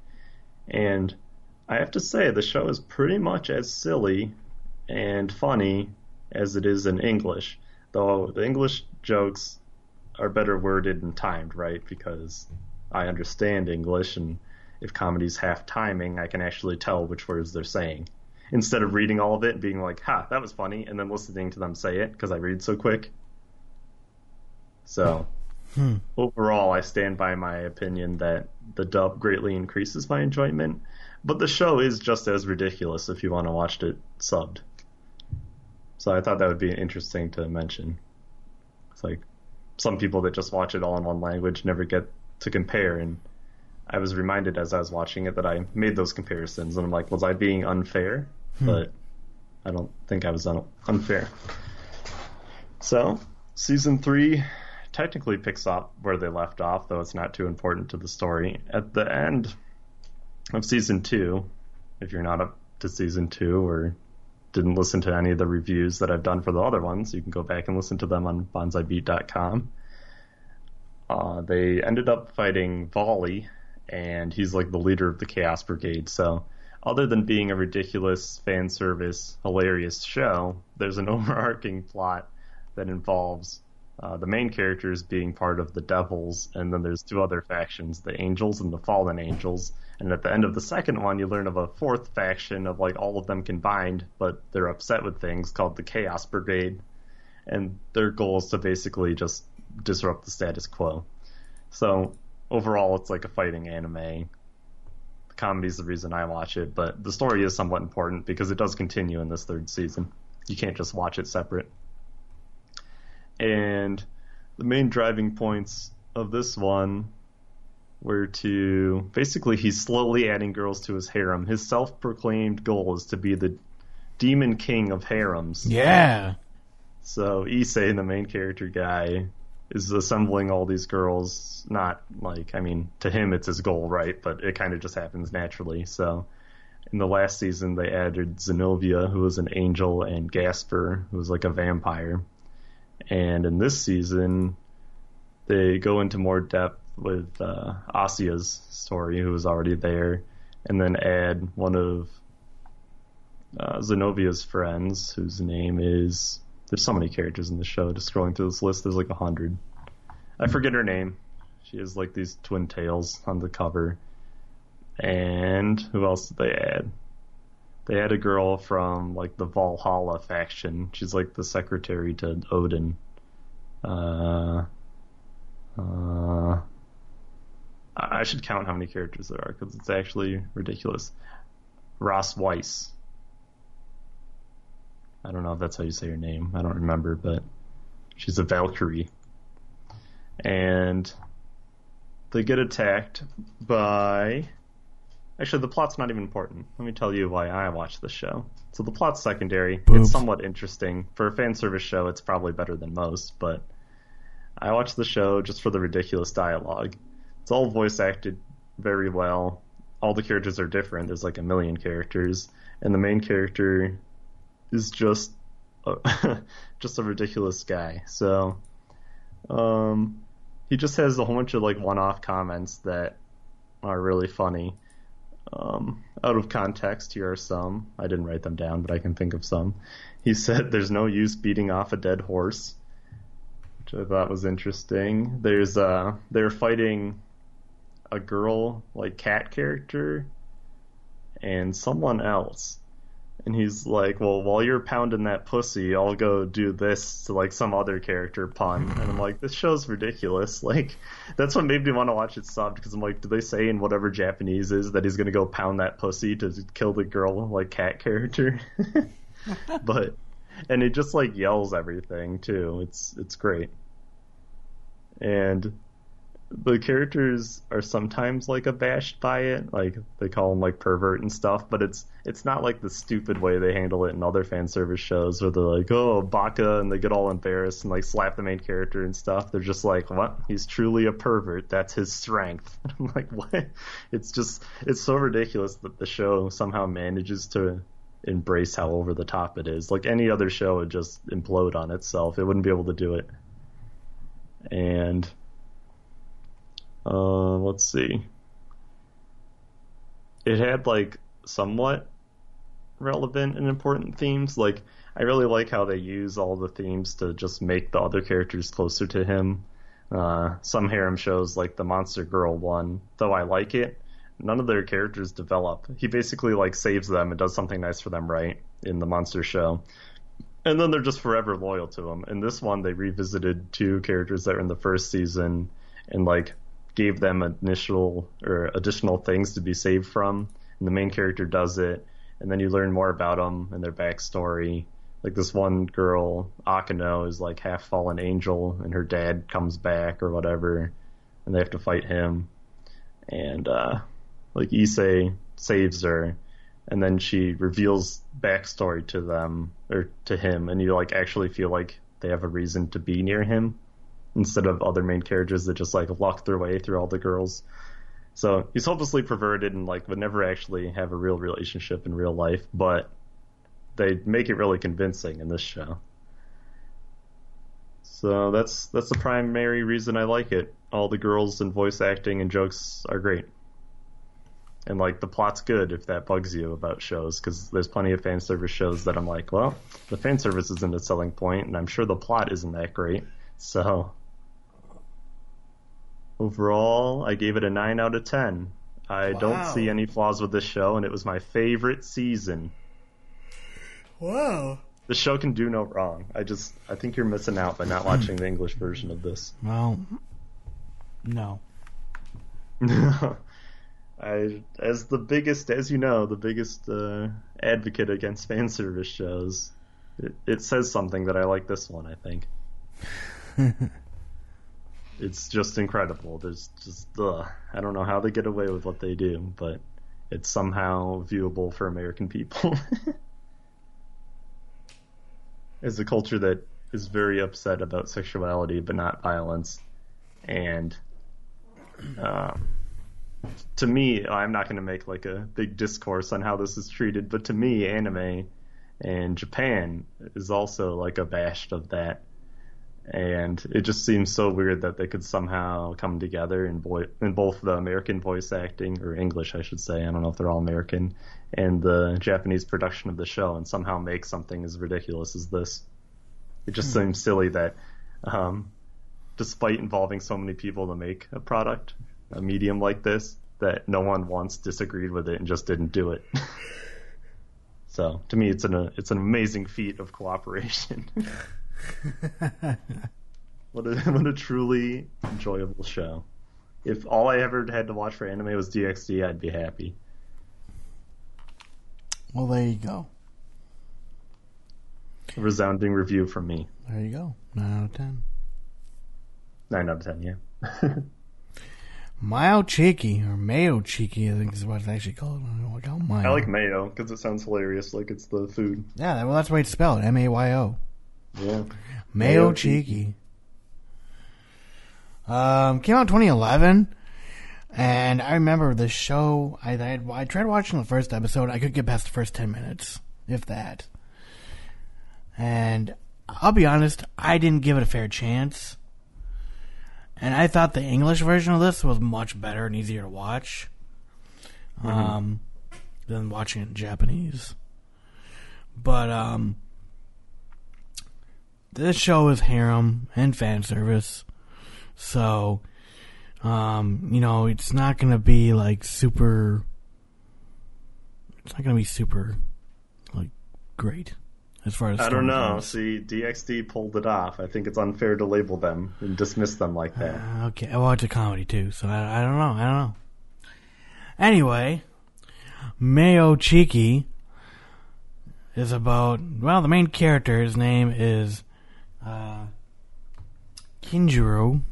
And I have to say, the show is pretty much as silly and funny as it is in English, though the English jokes are better worded and timed, right? Because I understand English, and if comedy's half timing, I can actually tell which words they're saying. Instead of reading all of it and being like, ha, that was funny, and then listening to them say it because I read so quick. So, hmm. overall, I stand by my opinion that the dub greatly increases my enjoyment, but the show is just as ridiculous if you want to watch it subbed. So I thought that would be interesting to mention. It's like some people that just watch it all in one language never get to compare, and I was reminded as I was watching it that I made those comparisons, and I'm like, was I being unfair? Hmm. But I don't think I was un- unfair. So, season three technically picks up where they left off, though it's not too important to the story. At the end of season two, if you're not up to season two or didn't listen to any of the reviews that I've done for the other ones, you can go back and listen to them on bonsaibeat.com. Uh, they ended up fighting Vali, and he's like the leader of the Chaos Brigade. So, other than being a ridiculous fan service, hilarious show, there's an overarching plot that involves uh, the main characters being part of the Devils, and then there's two other factions, the Angels and the Fallen Angels. And at the end of the second one, you learn of a fourth faction of like all of them combined, but they're upset with things called the Chaos Brigade, and their goal is to basically just disrupt the status quo. So overall, it's like a fighting anime. The comedy's the reason I watch it, but the story is somewhat important because it does continue in this third season. You can't just watch it separate. And the main driving points of this one were to basically he's slowly adding girls to his harem. His self-proclaimed goal is to be the demon king of harems. Yeah. So Issei, the main character guy, is assembling all these girls. Not like I mean, to him it's his goal, right? But it kind of just happens naturally. So in the last season, they added Xenovia, who was an angel, and Gasper, who was like a vampire. And in this season, they go into more depth with uh, Asia's story, who was already there, and then add one of uh, Xenovia's friends, whose name is. There's so many characters in the show. Just scrolling through this list, there's like a hundred. I forget her name. She has like these twin tails on the cover. And who else did they add? They had a girl from like the Valhalla faction. She's like the secretary to Odin. Uh, uh, I should count how many characters there are because it's actually ridiculous. Rossweisse. I don't know if that's how you say her name. I don't remember, but she's a Valkyrie. And they get attacked by. Actually, the plot's not even important. Let me tell you why I watch the show. So the plot's secondary. It's somewhat interesting. For a fan service show, it's probably better than most, but I watch the show just for the ridiculous dialogue. It's all voice acted very well. All the characters are different. There's like a million characters, and the main character is just a, just a ridiculous guy. So, um, he just has a whole bunch of like one-off comments that are really funny. Um, out of context, here are some. I didn't write them down, but I can think of some. He said, "There's no use beating off a dead horse," which I thought was interesting. There's uh, they're fighting a girl like cat character and someone else. And he's like, well, while you're pounding that pussy, I'll go do this to like some other character pun. And I'm like, this show's ridiculous. Like, that's what made me want to watch it subbed because I'm like, do they say in whatever Japanese is that he's gonna go pound that pussy to kill the girl like cat character? but and it just like yells everything too. It's it's great. And the characters are sometimes like abashed by it, like they call him like pervert and stuff, but it's it's not like the stupid way they handle it in other fan service shows where they're like, oh baka, and they get all embarrassed and like slap the main character and stuff. They're just like, what? He's truly a pervert. That's his strength. I'm like, what? It's just it's so ridiculous that the show somehow manages to embrace how over the top it is. Like any other show would just implode on itself. It wouldn't be able to do it. And let's see. It had like somewhat relevant and important themes. Like I really like how they use all the themes to just make the other characters closer to him. Uh, some harem shows like the Monster Girl one, though I like it, none of their characters develop. He basically like saves them and does something nice for them, right? In the monster show. And then they're just forever loyal to him. In this one, they revisited two characters that were in the first season and like gave them initial or additional things to be saved from. And the main character does it, and then you learn more about them and their backstory. Like this one girl, Akeno, is like half fallen angel, and her dad comes back or whatever, and they have to fight him. And uh, like Issei saves her, and then she reveals backstory to them or to him, and you like actually feel like they have a reason to be near him instead of other main characters that just like luck their way through all the girls. So he's hopelessly perverted and like would never actually have a real relationship in real life, but they make it really convincing in this show. So that's that's the primary reason I like it. All the girls and voice acting and jokes are great. And like the plot's good if that bugs you about shows because there's plenty of fan service shows that I'm like, well, the fan service isn't a selling point and I'm sure the plot isn't that great. So overall, I gave it a 9 out of 10. I don't see any flaws with this show and it was my favorite season. Wow. The show can do no wrong. I just I think you're missing out by not watching the English version of this. Well, no. I, as the biggest, as you know, the biggest uh, advocate against fan service shows, it, it says something that I like this one. I think it's just incredible. There's just I don't know how they get away with what they do, but it's somehow viewable for American people. As a culture that is very upset about sexuality but not violence, and um, to me, I'm not going to make like a big discourse on how this is treated, but to me, anime and Japan is also like abashed of that. And it just seems so weird that they could somehow come together in, boy, in both the American voice acting or English, I should say. I don't know if they're all American, and the Japanese production of the show, and somehow make something as ridiculous as this. It just seems silly that, um, despite involving so many people to make a product, a medium like this, that no one once disagreed with it and just didn't do it. so to me, it's an it's an amazing feat of cooperation. what a what a truly enjoyable show. If all I ever had to watch for anime was DxD, I'd be happy. Well, there you go. A resounding review from me. There you go. Nine out of ten. Nine out of ten, yeah. Mayo Chiki, or Mayo Chiki, I think is what it's actually called. I don't like how Mayo. I like mayo because it sounds hilarious, like it's the food. Yeah, well, that's the way it's spelled. M A Y O. Yeah. Mayo Mayo Chiki. Um, came out 2011, and I remember the show. I, I, I tried watching the first episode. I could get past the first 10 minutes, if that. And I'll be honest, I didn't give it a fair chance. And I thought the English version of this was much better and easier to watch um, than watching it in Japanese. But um, this show is harem and fan service, so um, you know it's not gonna be like super. It's not gonna be super like great as far as I don't know. goes. See, DxD pulled it off. I think it's unfair to label them and dismiss them like that. Uh, okay, I watch a comedy too, so I, I don't know. I don't know. Anyway, Mayo Chiki is about well, the main character. His name is uh, Kinjiro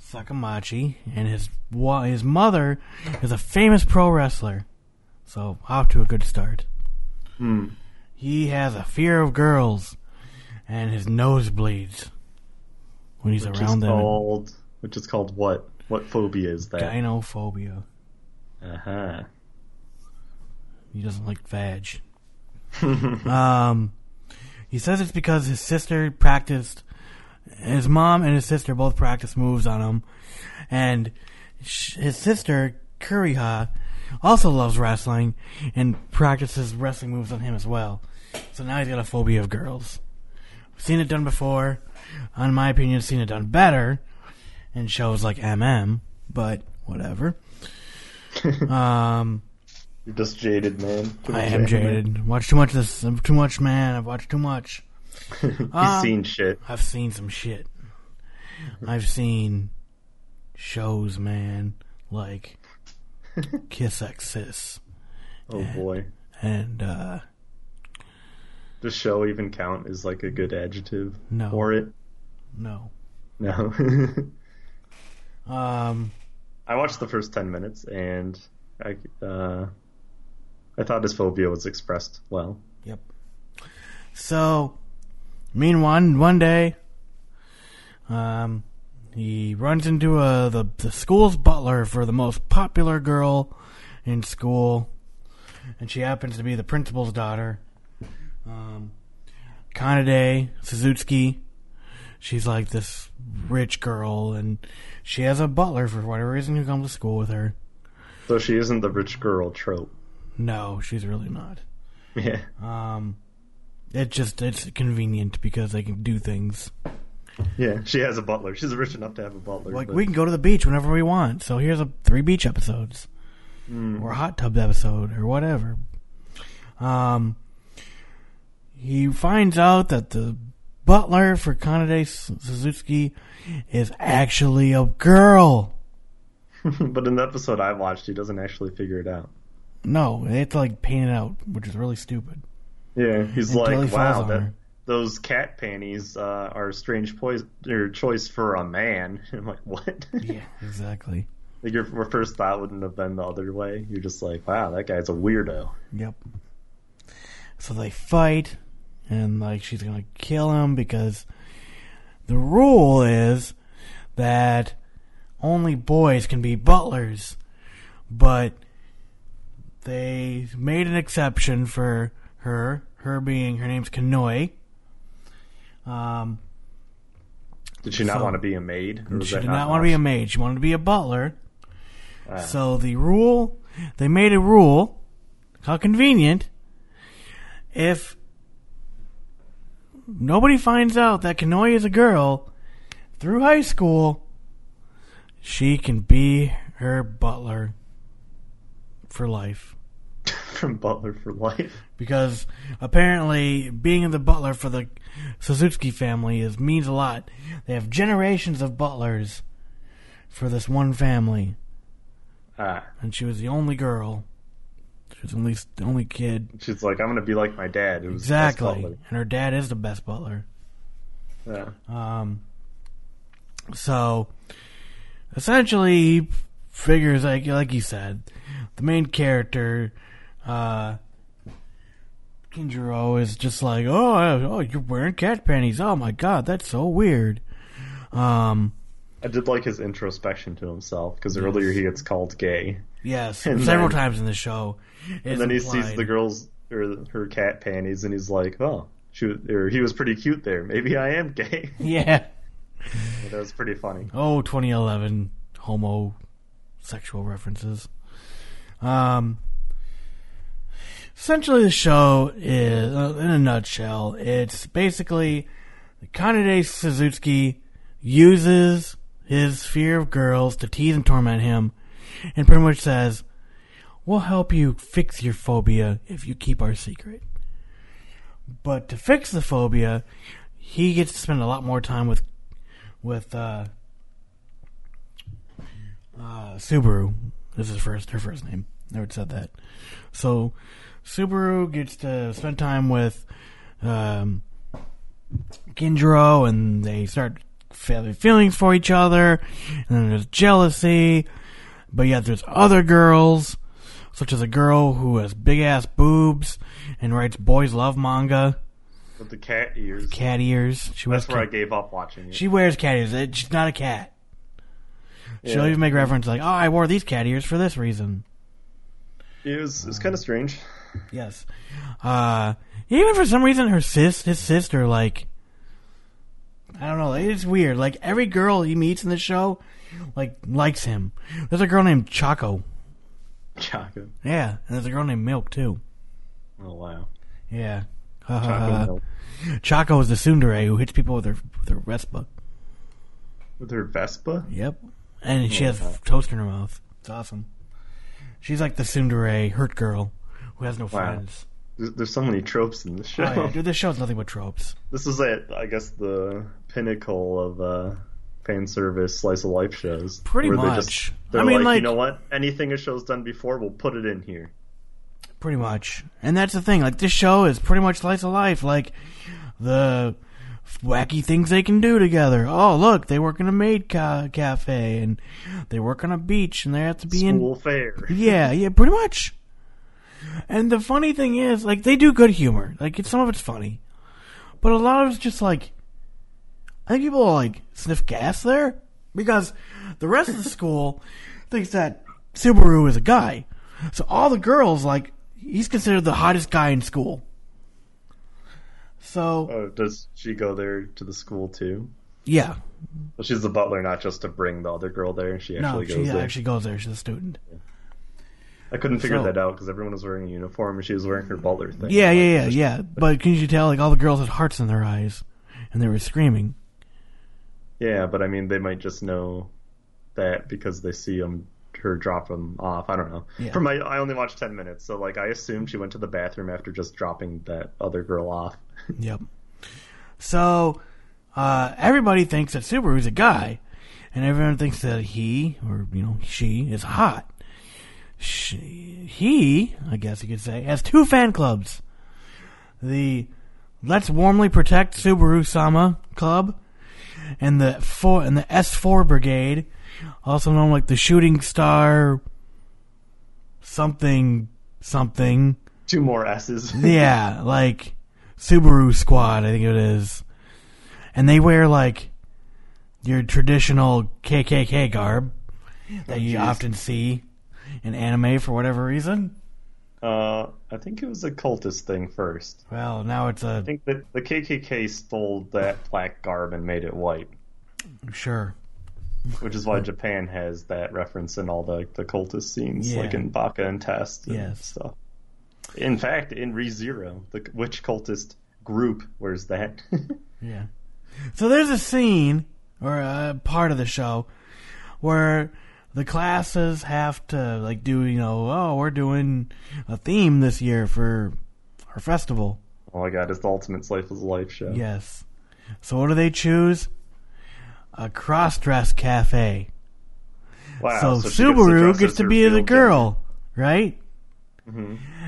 Sakamachi, and his wa- his mother is a famous pro wrestler. So off to a good start. Hmm. He has a fear of girls, and his nose bleeds when he's Which around is them. called, which is called what? What phobia is that? Gynophobia. Uh huh. He doesn't like vag. um, he says it's because his sister practiced, his mom and his sister both practiced moves on him, and sh- his sister Kureha also loves wrestling and practices wrestling moves on him as well. So now he's got a phobia of girls. Seen it done before. In my opinion, seen it done better in shows like MM, but whatever. um. You're just jaded, man. I am jaded. Watch too much of this. I'm too much, man. I've watched too much. He's Um, seen shit. I've seen some shit. I've seen shows, man, like Kiss X Sis Oh boy. and uh Does show even count as like a good adjective No. for it? no. No. Um I watched the first ten minutes and I uh, I thought his phobia was expressed well. Yep. So, meanwhile, one day, um, he runs into uh, the the school's butler for the most popular girl in school, and she happens to be the principal's daughter, um, Kanade Suzuki. She's like this rich girl, and she has a butler for whatever reason who comes to school with her. So she isn't the rich girl trope. No, she's really not. Yeah. Um, it just it's convenient because they can do things. Yeah. She has a butler. She's rich enough to have a butler. Like but- we can go to the beach whenever we want. So here's a three beach episodes, or a hot tub episode, or whatever. Um, he finds out that the butler for Kanade Suzuki is actually a girl. but in the episode I watched, he doesn't actually figure it out. No, they have to like paint it out, which is really stupid. Yeah, he's he like, wow, that, those cat panties uh, are a strange poison or choice for a man. I'm like, what? Yeah, exactly. like your, your first thought wouldn't have been the other way. You're just like, wow, that guy's a weirdo. Yep. So they fight, and like she's gonna kill him because the rule is that only boys can be butlers, but they made an exception for her. Her being her name's Konoe. Um, Did she not So- want to be a maid? She did not want to be a maid. She wanted to be a butler. Ah. So the rule, they made a rule. How convenient. If nobody finds out that Konoe is a girl through high school, she can be her butler for life. from Butler for life. Because apparently being the butler for the Suzuki family is means a lot. They have generations of butlers for this one family. Ah, and she was the only girl. She was at least the only kid. she's like, I'm gonna be like my dad. Who was the best Exactly. And her dad is the best butler. Yeah. Um, so essentially, he figures like like you said, the main character, uh, Kinjiro is just like, oh, oh, you're wearing cat panties. Oh my god, that's so weird. Um, I did like his introspection to himself because earlier he gets called gay, yes, And several then- times in the show. and then he sees the girl's or her cat panties, and he's like, "Oh, she or he was pretty cute there. Maybe I am gay." Yeah. that was pretty funny. Oh, 2011 homosexual references. Um, essentially, the show is, uh, in a nutshell, it's basically Kanade Suzuki uses his fear of girls to tease and torment him, and pretty much says, "We'll help you fix your phobia if you keep our secret." But to fix the phobia, he gets to spend a lot more time with with uh, uh, Subaru. This is first her first name. Never said that. So Subaru gets to spend time with um, Kinjiro, and they start feeling feelings for each other. And then there's jealousy, but yet there's other girls, such as a girl who has big ass boobs and writes boys love manga, With the cat ears. cat ears. She That's where I cat- gave up watching it. she wears cat ears. She's not a cat. She'll Yeah. even make reference like, "Oh, I wore these cat ears for this reason." It was it's kind of strange. Yes. Uh, even for some reason, her sis, his sister, like, I don't know, it's weird. Like every girl he meets in the show, like likes him. There's a girl named Chaco. Choco. Yeah, and there's a girl named Milk too. Oh wow. Yeah. Choco. Chaco is the tsundere who hits people with her with her Vespa. With her Vespa. Yep. And she has wow. toast in her mouth. It's awesome. She's like the tsundere hurt girl who has no Wow. friends. There's, there's so many tropes in this show. Oh, yeah, dude, this show's nothing but tropes. This is it, I guess, the pinnacle of uh, fan service slice of life shows. Pretty where they much. Just, they're I mean, like, like- you know what? Anything a show's done before, we'll put it in here. Pretty much. And that's the thing. Like, this show is pretty much slice of life. Like, the wacky things they can do together. Oh, look, they work in a maid ca- cafe, and they work on a beach, and they have to be in School fair. Yeah, yeah, pretty much. And the funny thing is, like, they do good humor. Like, it's, some of it's funny, but a lot of it's just like, I think people like sniff gas there because the rest of the school thinks that Subaru is a guy. So all the girls like he's considered the hottest guy in school. So Oh, does she go there to the school too? yeah, Well, she's the butler, not just to bring the other girl there. She no, actually she goes there. actually goes there. She's a student. I couldn't figure So- that out because everyone was wearing a uniform and she was wearing her butler thing. Yeah, yeah, yeah, yeah. But can you tell like all the girls had hearts in their eyes, and they were screaming. Yeah, but I mean, they might just know that because they see him her drop him off. I don't know. Yeah. For my, I only watched ten minutes, so like I assumed she went to the bathroom after just dropping that other girl off. Yep. So uh, everybody thinks that Subaru's a guy, and everyone thinks that he or you know she is hot. She, he, I guess you could say, has two fan clubs. The Let's Warmly Protect Subaru Sama Club and the four and the S four Brigade, also known like the Shooting Star something something. Two more S's. Yeah, like Subaru Squad, I think it is. And they wear like your traditional KKK garb that you often see in anime for whatever reason. Uh, I think it was a cultist thing first. Well, now it's a I think that the KKK stole that black garb and made it white. Sure. Which is why Japan has that reference in all the the cultist scenes, Yeah. like in Baka and Test and Yes. stuff. In fact, in ReZero, the which cultist group wears that? Yeah. So there's a scene or a part of the show where the classes have to like do you know oh we're doing a theme this year for our festival. oh my god, it's the ultimate Life is a Life show. Yes. So what do they choose? A cross-dress cafe. Wow. so, she gets to Subaru gets to be the girl, right?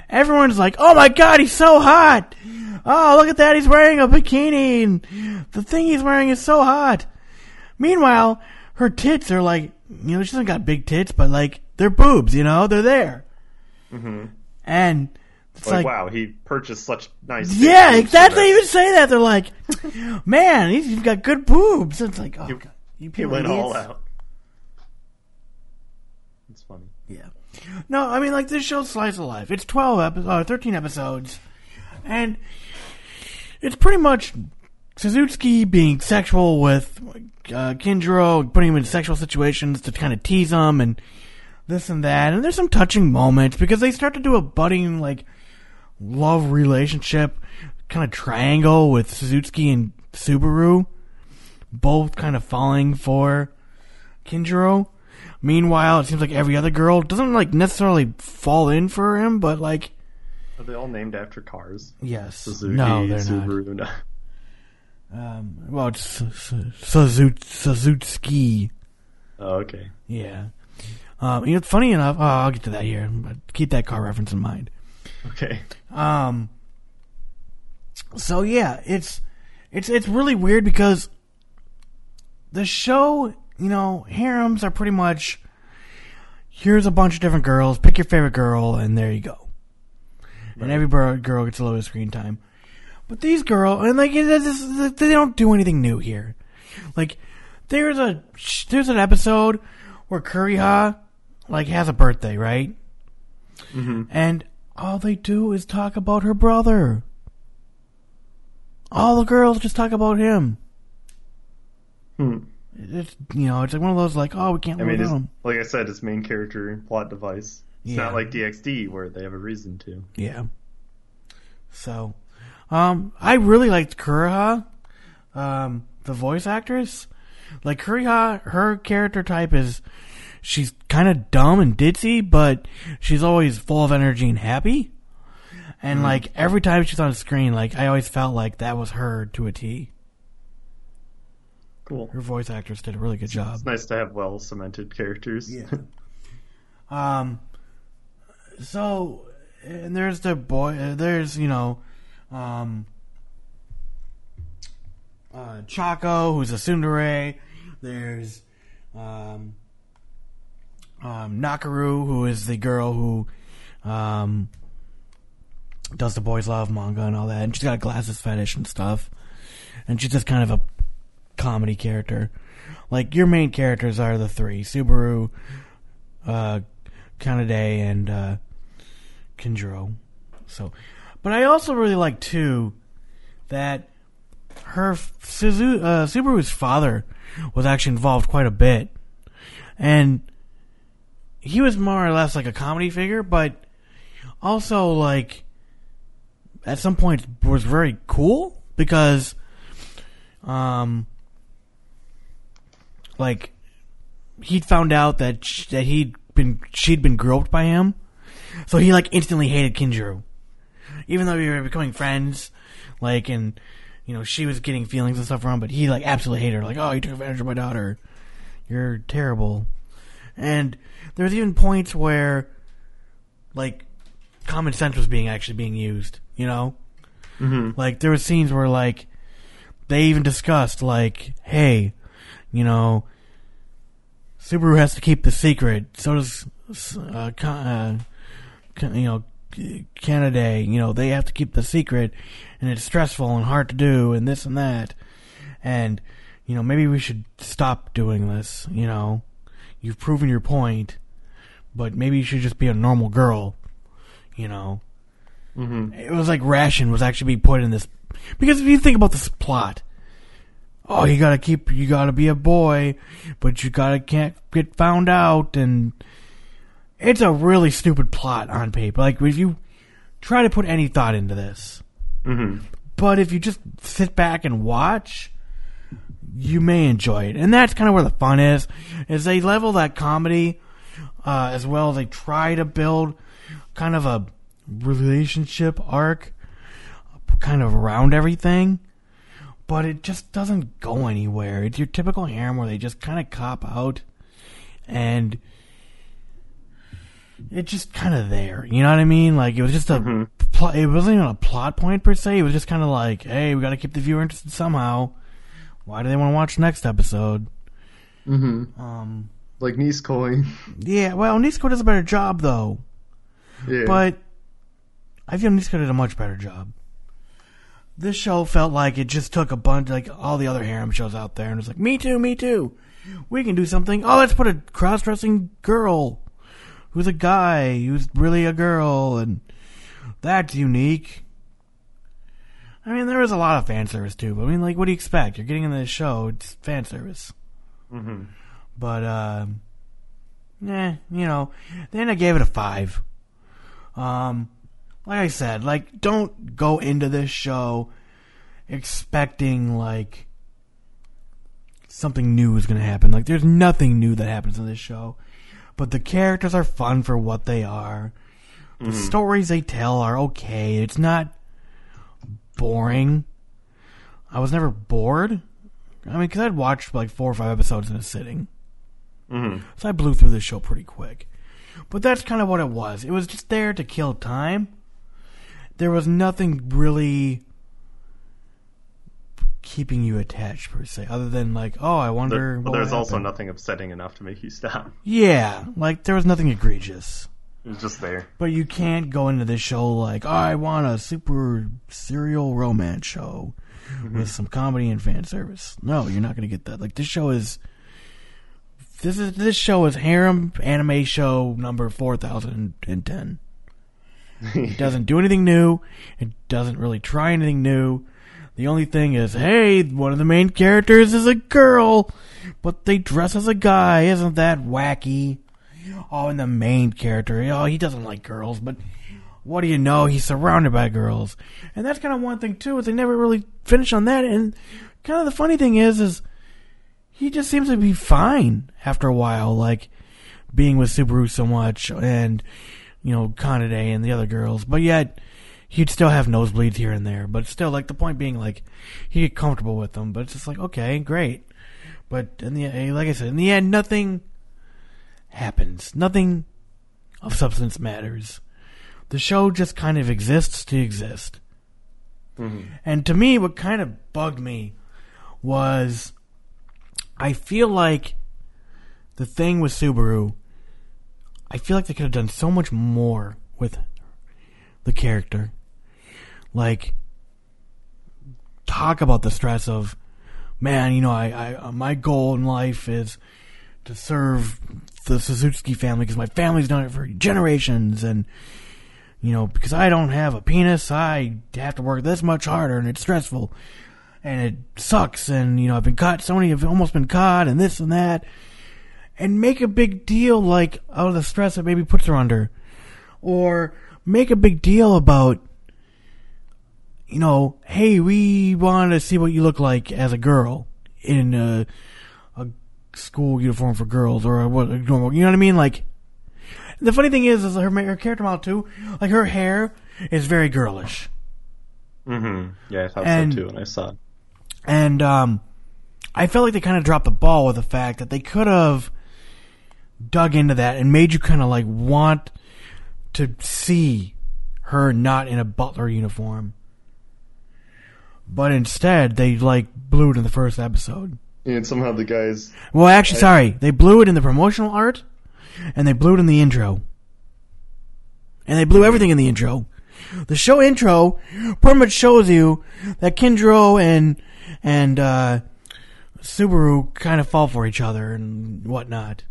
Everyone's like, "Oh my god, he's so hot! Oh, look at that, he's wearing a bikini, and the thing he's wearing is so hot." Meanwhile, her tits are like, you know, she doesn't got big tits, but like they're boobs, you know, they're there, mm-hmm. and it's Like, like, wow, he purchased such nice. yeah, exactly. They even say that they're like, "Man, he's, he's got good boobs." It's like, oh, He- god, you He people went all out. It's funny. Yeah. No, I mean like this show's slice of life. It's twelve episodes, uh, thirteen episodes, and it's pretty much Suzuki being sexual with uh, Kinjiro, putting him in sexual situations to kind of tease him and this and that. And there's some touching moments because they start to do a budding like love relationship, kind of triangle with Suzuki and Subaru, both kind of falling for Kinjiro. Meanwhile, it seems like every other girl doesn't like necessarily fall in for him, but like Are they all named after cars? yes, Suzuki, no, they're not. Subaru. No. Um, well, it's Su- Su- Suzuki. Oh, okay. Yeah. Um, you know, funny enough. Oh, I'll get to that here. But keep that car reference in mind. Okay. Um. So yeah, it's it's it's really weird because the show, you know, harems are pretty much here's a bunch of different girls, pick your favorite girl, and there you go. And every girl gets a little bit of screen time. But these girls, and like they don't do anything new here. Like there's a there's an episode where Kureha like has a birthday, right? And all they do is talk about her brother. All the girls just talk about him. Hmm. It's you know, it's like one of those like, oh, we can't I live mean, without him. like I said, it's main character plot device. It's Yeah. not like DxD where they have a reason to. Yeah. So, um, I really liked Kureha, um, the voice actress. Like Kureha, her character type is she's kind of dumb and ditzy, but she's always full of energy and happy. And like every time she's on screen, like I always felt like that was her to a T. Cool. Her voice actress did a really good job. It's nice to have well cemented characters. Yeah. Um. So, and there's the boy. Uh, there's you know, um, uh, Chaco, who's a tsundere. There's, um, um, Nakuru, who is the girl who, um, does the boys love manga and all that, and she's got a glasses fetish and stuff, and she's just kind of a comedy character. Like your main characters are the three: Subaru, uh, Kanade, and uh. So, but I also really like too that her Suzu, uh, Subaru's father was actually involved quite a bit, and he was more or less like a comedy figure, but also like at some point was very cool because um like he'd found out that that he'd been she'd been groped by him. So he like instantly hated Kinjiro even though we were becoming friends like and you know she was getting feelings and stuff him but he like absolutely hated her. Like oh you took advantage of my daughter. You're terrible and there's even points where like common sense was being actually being used you know? Like there were scenes where like they even discussed like hey you know Subaru has to keep the secret. So does uh, uh, you know Kanade you know they have to keep the secret and it's stressful and hard to do and this and that. And you know maybe we should stop doing this you know you've proven your point but maybe you should just be a normal girl you know Mm-hmm. it was like ration was actually being put in this because if you think about this plot oh, you gotta keep, you gotta be a boy, but you gotta can't get found out, and it's a really stupid plot on paper. Like if you try to put any thought into this, hmm but if you just sit back and watch, you may enjoy it, and that's kind of where the fun is. Is they level that comedy uh, as well as they try to build kind of a relationship arc, kind of around everything, but it just doesn't go anywhere. It's your typical harem where they just kind of cop out, and it's just kind of there. You know what I mean? Like it was just a pl- it wasn't even a plot point per se. It was just kind of like, hey, we got to keep the viewer interested somehow. Why do they want to watch next episode? hmm Um, Like Nisekoi. yeah, well, Nisekoi does a better job though, yeah. but I feel Nisekoi did a much better job. This show felt like it just took a bunch, like all the other harem shows out there, and was like, me too, me too. We can do something. Oh, let's put a cross-dressing girl who's a guy who's really a girl, and that's unique. I mean, there was a lot of fan service too, but I mean, like, what do you expect? You're getting in this show; it's fan service. hmm But um eh, you know, then I gave it a five. Um like I said, like don't go into this show expecting like something new is gonna happen. Like there's nothing new that happens in this show. But the characters are fun for what they are. The stories they tell are okay. It's not boring. I was never bored. I mean, because I'd watched like four or five episodes in a sitting. hmm So I blew through the show pretty quick. But that's kind of what it was. It was just there to kill time. There was nothing really keeping you attached per se, other than like, oh, I wonder. There, what but would there's also nothing upsetting enough to make you stop. Yeah, like there was nothing egregious. It's just there. But you can't go into this show like, oh, I want a super serial romance show with some comedy and fan service. No, you're not going to get that. Like this show is this is this show is harem anime show number 4010. It doesn't do anything new. It doesn't really try anything new. The only thing is, hey, one of the main characters is a girl, but they dress as a guy. Isn't that wacky? Oh, and the main character, oh, he doesn't like girls, but what do you know? He's surrounded by girls, and that's kind of one thing too. Is they never really finish on that. And kind of the funny thing is, is he just seems to be fine after a while, like being with Subaru so much, and you know Kanade and the other girls, but yet he'd still have nosebleeds here and there. But still, like the point being, like he get comfortable with them. But it's just like okay, great. But in the like I said, in the end, nothing happens. Nothing of substance matters. The show just kind of exists to exist. And to me, what kind of bugged me was I feel like the thing with Subaru, I feel like they could have done so much more with the character. Like, talk about the stress of, man, you know, I, I uh, my goal in life is to serve the Suzuki family because my family's done it for generations, and you know, because I don't have a penis, I have to work this much harder, and it's stressful, and it sucks, and you know, I've been caught. So many have almost been caught, and this and that, and make a big deal like out of the stress that maybe puts her under, or make a big deal about. You know, hey, we want to see what you look like as a girl in a school uniform for girls, or a, what normal. You know what I mean? Like, the funny thing is, is her her character model too. Like her hair is very girlish, hmm Yeah, I thought And- so too when I saw it. and um, I felt like they kind of dropped the ball with the fact that they could have dug into that and made you kind of like want to see her not in a butler uniform. But instead, they like blew it in the first episode. And somehow the guys. Well, actually, sorry, they blew it in the promotional art, and they blew it in the intro, and they blew everything in the intro. The show intro pretty much shows you that Kinjiro and and uh, Subaru kind of fall for each other and whatnot,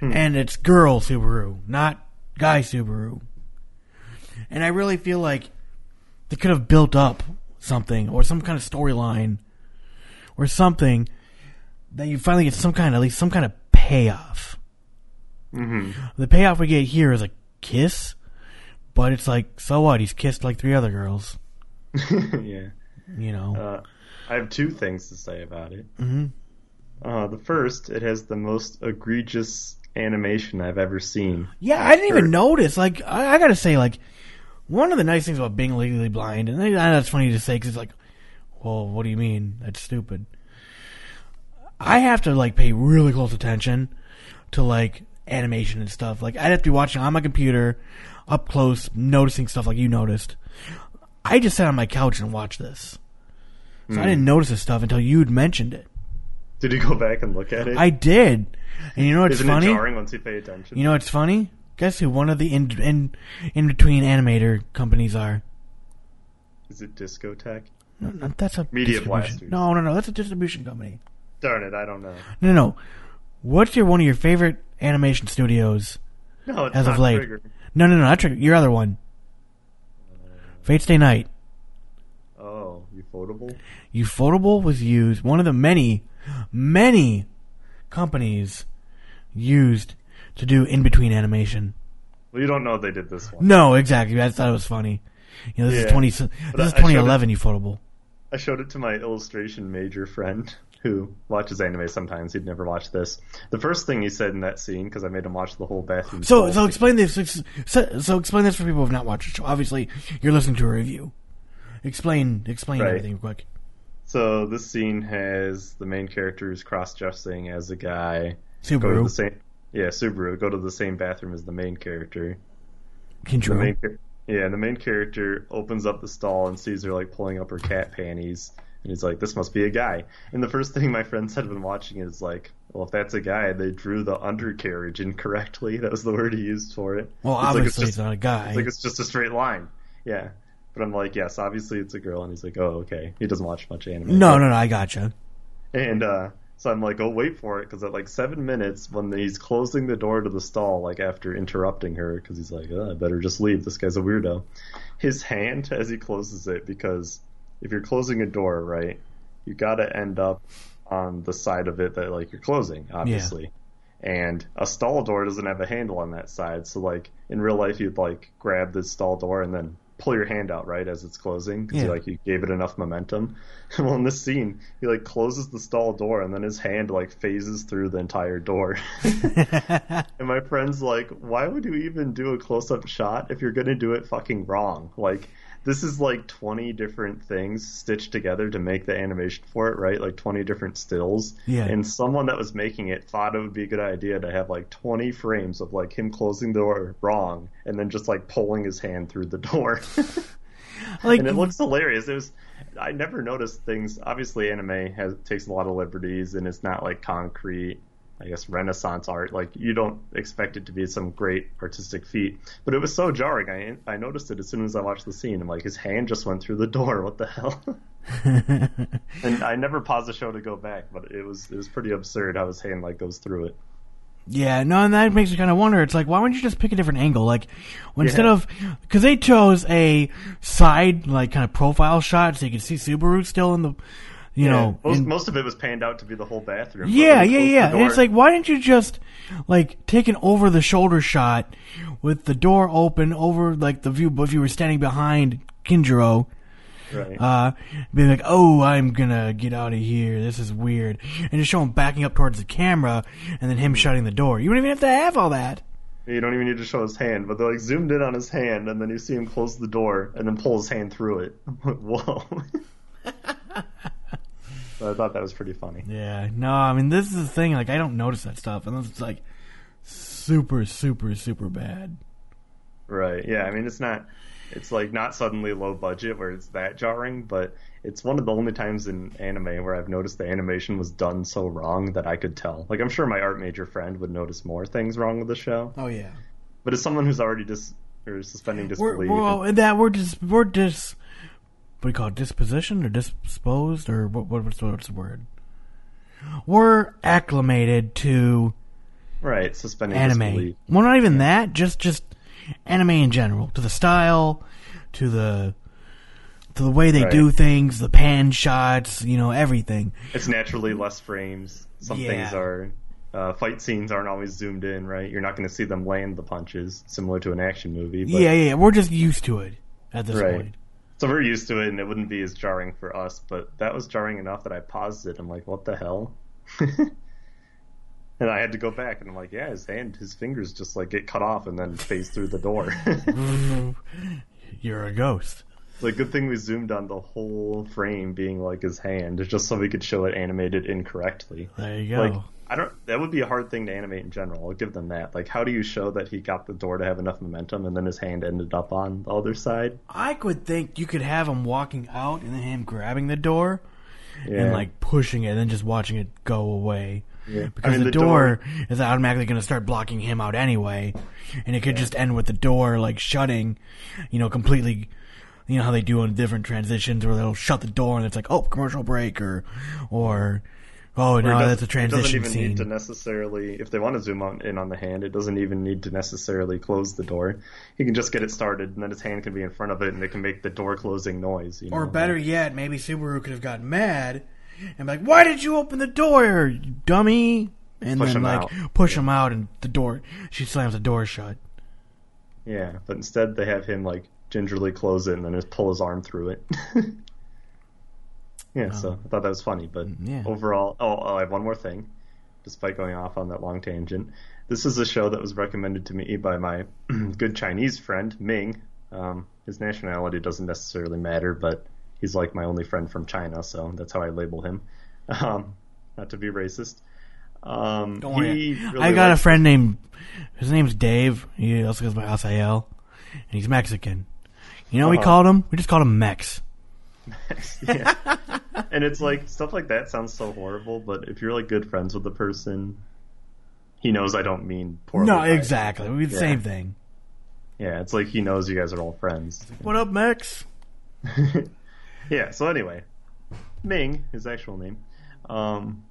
and it's girl Subaru, not guy Subaru. And I really feel like they could have built up something or some kind of storyline or something that you finally get some kind of at least some kind of payoff. hmm The payoff we get here is a kiss, but it's like so what? He's kissed like three other girls. yeah. You know. Uh, I have two things to say about it. hmm Uh, the first, it has the most egregious animation I've ever seen. Yeah, I didn't even notice. Like, I, I gotta say, like, one of the nice things about being legally blind, and that's funny to say because it's like, well, what do you mean? That's stupid. I have to like pay really close attention to like animation and stuff. Like, I'd have to be watching on my computer, up close, noticing stuff like you noticed. I just sat on my couch and watched this, so I hmm. didn't notice this stuff until you'd mentioned it. Did you go back and look at it? I did, and you know what's Isn't funny? it jarring once you pay attention? You know what's funny? Guess who one of the in in in between animator companies are? Is it Discotek? No, no, that's a Media distribution. Blasters. No, no, no, that's a distribution company. Darn it, I don't know. No, no, no. What's your one of your favorite animation studios No, it's as not of late? Trigger. No, no, no, not Trigger. Your other one, Fate Stay Night. Oh, Ufotable? Ufotable was used. One of the many, many companies used to do in between animation. Well, you don't know they did this one. No, exactly. I thought it was funny. You know, this is Yeah. twenty. But This is I- I 2011. Ufotable. I showed it to my illustration major friend who watches anime sometimes. He'd never watched this. The first thing he said in that scene, because I made him watch the whole bathroom. So, so explain this. So, so explain this for people who have not watched the show. Obviously, you're listening to a review. Explain, explain Right. everything real quick. So this scene has the main characters cross-dressing as a guy. Go to Subaru, the same, yeah, Subaru. Go to the same bathroom as the main character. The Kinjiro. main, yeah, and the main character opens up the stall and sees her like pulling up her cat panties, and he's like, "This must be a guy." And the first thing my friends had been watching is like, "Well, if that's a guy, they drew the undercarriage incorrectly." That was the word he used for it. Well, It's like obviously, it's it's, just, not a guy. it's like it's just a straight line. Yeah, but I'm like, yes, obviously it's a girl, and he's like, "Oh, okay." He doesn't watch much anime. no, But- no, no. I gotcha. and uh, so I'm like, oh, wait for it, because at like seven minutes, when he's closing the door to the stall, like after interrupting her, because he's like, oh, I better just leave. This guy's a weirdo. His hand as he closes it, because if you're closing a door, right, you got to end up on the side of it that like you're closing, obviously. Yeah And a stall door doesn't have a handle on that side, so like in real life, you'd like grab the stall door and then pull your hand out right as it's closing because Yeah. you like you gave it enough momentum. well, in this scene, he like closes the stall door and then his hand like phases through the entire door. and my friend's like, "Why would you even do a close-up shot if you're gonna do it fucking wrong? Like." This is like 20 different things stitched together to make the animation for it, right? Like 20 different stills. Yeah. And someone that was making it thought it would be a good idea to have like 20 frames of like him closing the door wrong and then just like pulling his hand through the door. Like, and it looks hilarious. It was I never noticed things. Obviously, anime has takes a lot of liberties, and it's not like concrete. I guess Renaissance art. Like you don't expect it to be some great artistic feat, but it was so jarring. I I noticed it as soon as I watched the scene. I'm like, his hand just went through the door. What the hell? and I never paused the show to go back, but it was it was pretty absurd how his hand like goes through it. yeah, no, and that makes me kind of wonder. It's like, why wouldn't you just pick a different angle? Like, instead Yeah. of because they chose a side like kind of profile shot, so you can see Subaru still in the, you know, most, in- most of it was panned out to be the whole bathroom. Yeah, yeah, yeah. And it's like, why didn't you just like take an over the shoulder shot with the door open over like the view? If you were standing behind Kinjiro, right. uh, be like, oh, I'm gonna get out of here. This is weird, and just show him backing up towards the camera, and then him shutting the door. You don't even have to have all that. You don't even need to show his hand, but they like zoomed in on his hand, and then you see him close the door and then pull his hand through it. Whoa! so I thought that was pretty funny. Yeah, no, I mean this is the thing. Like, I don't notice that stuff, unless it's like super, super, super bad. Right? Yeah. I mean, it's not. It's like not suddenly low budget where it's that jarring, but it's one of the only times in anime where I've noticed the animation was done so wrong that I could tell. Like I'm sure my art major friend would notice more things wrong with the show, Oh yeah. but as someone who's already dis or suspending We're, disbelief, well, and that we're just we're dis. What do you call it? Dispositioned or disposed or what? what what's, the, what's the word? We're acclimated to right? Suspending anime. disbelief. Well, not even that. Just just anime in general. To the style, to the to the way they Right. do things, the pan shots, you know, everything. It's naturally less frames. Some things are uh, fight scenes aren't always zoomed in, right? You're not going to see them land the punches, similar to an action movie. But, yeah, yeah, we're just used to it at this Right. point. So we're used to it, and it wouldn't be as jarring for us. But that was jarring enough that I paused it. I'm like, what the hell? and I had to go back, and I'm like, yeah, his hand, his fingers just like get cut off and then phase through the door. You're a ghost. like, good thing we zoomed on the whole frame being like his hand, just so we could show it animated incorrectly. There you go. Like, I don't. That would be a hard thing to animate in general. I'll give them that. Like, how do you show that he got the door to have enough momentum, and then his hand ended up on the other side? I could think you could have him walking out and then him grabbing the door Yeah. and like pushing it and then just watching it go away. Yeah. Because I mean, the, door, is automatically going to start blocking him out anyway, and it could just end with the door like shutting, you know, completely. You know how they do on different transitions where they'll shut the door and it's like, oh, commercial break, or, or, oh, no, does- that's a transition It doesn't even scene. need to necessarily, if they want to zoom out in on the hand, it doesn't even need to necessarily close the door. He can just get it started, and then his hand can be in front of it, and it can make the door closing noise. You know? Or better yet, maybe Subaru could have gotten mad and be like, "Why did you open the door, you dummy?" And Push then like out. push him out, and the door she slams the door shut. Yeah, but instead they have him like gingerly close it and then just pull his arm through it. yeah, so I thought that was funny, but yeah. overall, oh, oh, I have one more thing. Despite going off on that long tangent, this is a show that was recommended to me by my good Chinese friend Ming. Um, his nationality doesn't necessarily matter, but he's like my only friend from China, so that's how I label him. Um, not to be racist. Um, Don't worry, really I got a friend named his name's Dave. He also goes by Asael, and he's Mexican. You know, what we Uh-huh. called him. We just called him Mex. yeah. and it's like stuff like that sounds so horrible, but if you're like good friends with the person, he knows I don't mean poorly. No, exactly. We the Yeah. same thing. Yeah, it's like he knows you guys are all friends. What up, Max? yeah. So anyway, Ming, his actual name, um,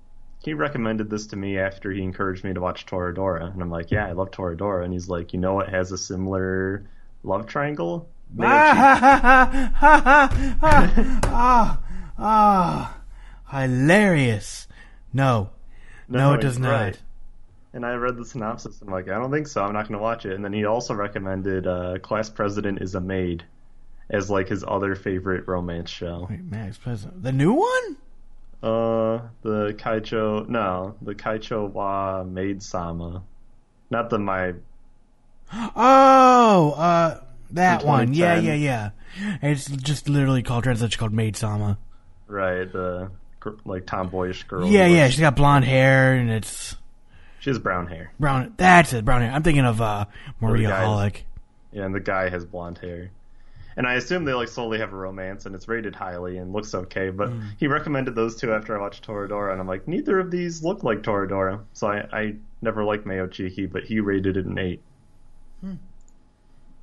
he recommended this to me after he encouraged me to watch Toradora, and I'm like, yeah, I love Toradora, and he's like, you know, it has a similar love triangle. Ah, ha, ha, ha, ha, ah, ah, hilarious. No, no, it does not. right. And I read the synopsis. I'm like, I don't think so. I'm not going to watch it. And then he also recommended uh, Class President is a Maid as like his other favorite romance show. Wait, Max President, the new one? Uh, the Kaicho, no, the Kaicho wa Maid Sama, not the my. Oh, uh, that one. Yeah, yeah, yeah. It's just literally called translation called Maid Sama. Right, the like tomboyish girl. Yeah, yeah. She's got blonde hair and it's She has brown hair. brown. That's it, brown hair. I'm thinking of uh, Maria. Holic. Yeah, and the guy has blonde hair. And I assume they like slowly have a romance, and it's rated highly and looks okay. But Mm. he recommended those two after I watched Toradora, and I'm like, neither of these look like Toradora. So I, I never liked Mayo Chiki, but he rated it an eight. Hmm.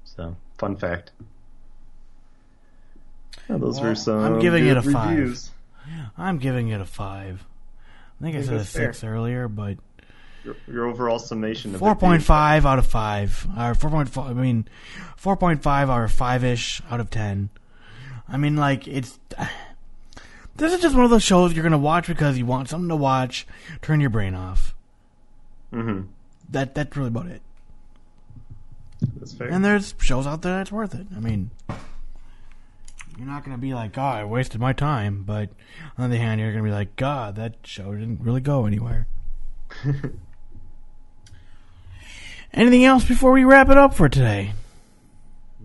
So fun fact. Those Well, were some. I'm giving it a five. reviews. I'm giving it a five. I think I think said a that's fair. six earlier, but Your, your overall summation of four point five out of five, or four point five. I mean, four point five or five ish out of ten. I mean, like it's. This is just one of those shows you're gonna watch because you want something to watch. Turn your brain off. Mhm. That that's really about it. That's fair. And there's shows out there that's worth it. I mean, you're not gonna be like, "God, I wasted my time," but on the other hand, you're gonna be like, "God, that show didn't really go anywhere." Anything else before we wrap it up for today?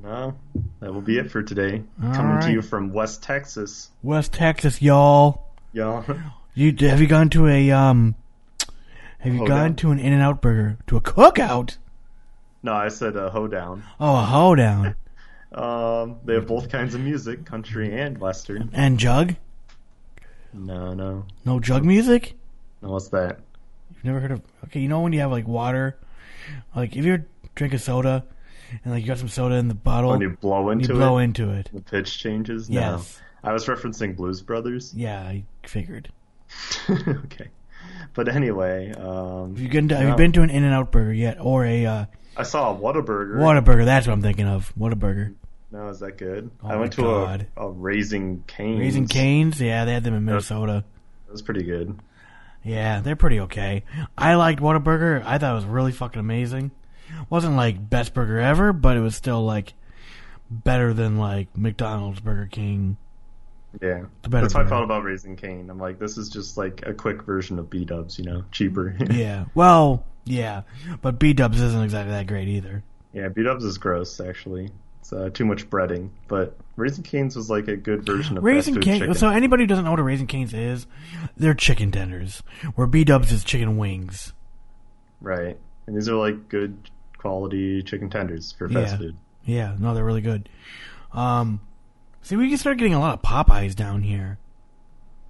no, that will be it for today. All Coming to you from West Texas, West Texas, y'all. y'all. You have you gone to a um? Have you Hold gone to an In and Out Burger to a cookout? no, I said a hoedown. Oh, a hoedown Um, they have both kinds of music, country and western. and jug. No, no, No jug music. no. What's that? You've never heard of? Okay, you know when you have like water, like if you drink a soda, and like you got some soda in the bottle, When you blow and into you blow into it. the pitch changes. No. Yes. I was referencing Blues Brothers. Yeah, I figured. okay, but anyway, um, Have you been to, have you been to an In and Out Burger yet, or a uh, I saw a Whataburger. Whataburger? That's what I'm thinking of. Whataburger. No, is that good? Oh I went to God. a, a Raising Cane's. Raising Canes, yeah, they had them in Minnesota. That was pretty good. Yeah, they're pretty okay. I liked Whataburger. I thought it was really fucking amazing. wasn't like best burger ever, but it was still like better than like McDonald's, Burger King. Yeah, that's how I felt about Raising Cane. I'm like, this is just like a quick version of B Dubs, you know, cheaper. Yeah, well, yeah, but B Dubs isn't exactly that great either. yeah, B Dubs is gross actually. It's uh, too much breading, but Raising Cane's was like a good version of Raising Cane's. So anybody who doesn't know what a Raising Cane's is, they're chicken tenders, where B Dubs is chicken wings. Right, and these are like good quality chicken tenders for fast Yeah. food. Yeah, no, they're really good. Um, see, we can start getting a lot of Popeyes down here.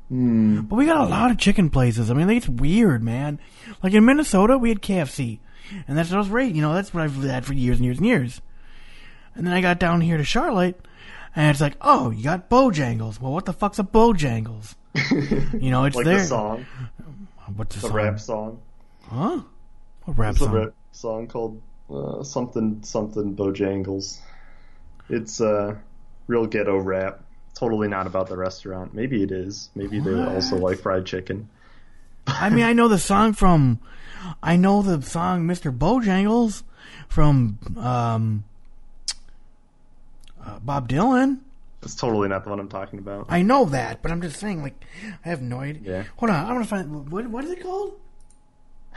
Hmm. But we got a lot of chicken places. I mean, it's weird, man. Like in Minnesota, we had KFC, and that's what I was right. You know, that's what I've had for years and years and years. And then I got down here to Charlotte, and it's like, oh, you got Bojangles. Well, what the fuck's a Bojangles? You know, it's like there. the song, What's the, the song? rap song. Huh? What rap It's a rap song called uh, something something Bojangles. It's uh, real ghetto rap. Totally not about the restaurant. Maybe it is. Maybe they also like fried chicken. I mean, I know the song from, I know the song "Mr. Bojangles" from um, uh, Bob Dylan. It's totally not the one I'm talking about. I know that, but I'm just saying, like, I have no idea. Yeah. Hold on, I'm gonna find what what is it called?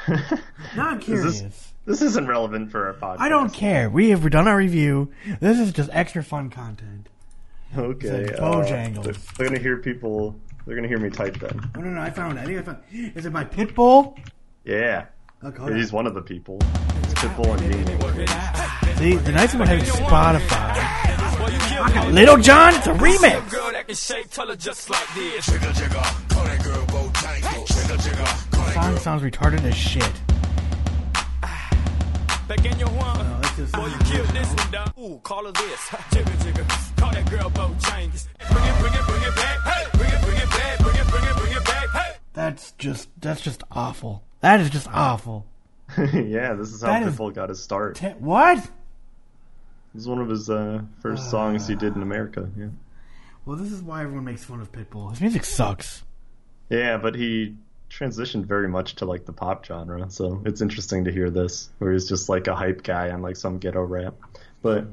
now I'm Is curious. this, this isn't relevant for our podcast. I don't care. We have done our review. This is just extra fun content. Okay. It's like uh, Bojangles. they're, they're gonna hear people. They're gonna hear me type them. Oh no, no, I found it. I think I found. Is it by Pitbull? Yeah. Okay, hold on. He's one of the people. It's Pitbull and Beanie. See, the nice thing about having Spotify. I got Lil Jon. It's a remix. Girl that can shake, tell her just like this. The song sounds retarded as shit. Back in your one. this is- Boy, you killed this one, dog. Ooh, call her this. Jigga, jigga. Call that girl Bojangles. Bring it, bring it, bring it back. Hey, bring it, bring it back. Bring it, bring it, bring it back. Hey. That's just that's just awful. That is just awful. yeah, this is how That is- Pitbull got his start. Te- what? This is one of his uh, first songs he did in America. Yeah. Well, this is why everyone makes fun of Pitbull. His music sucks. Yeah, but he transitioned very much to like the pop genre, so it's interesting to hear this, where he's just like a hype guy on like some ghetto rap. But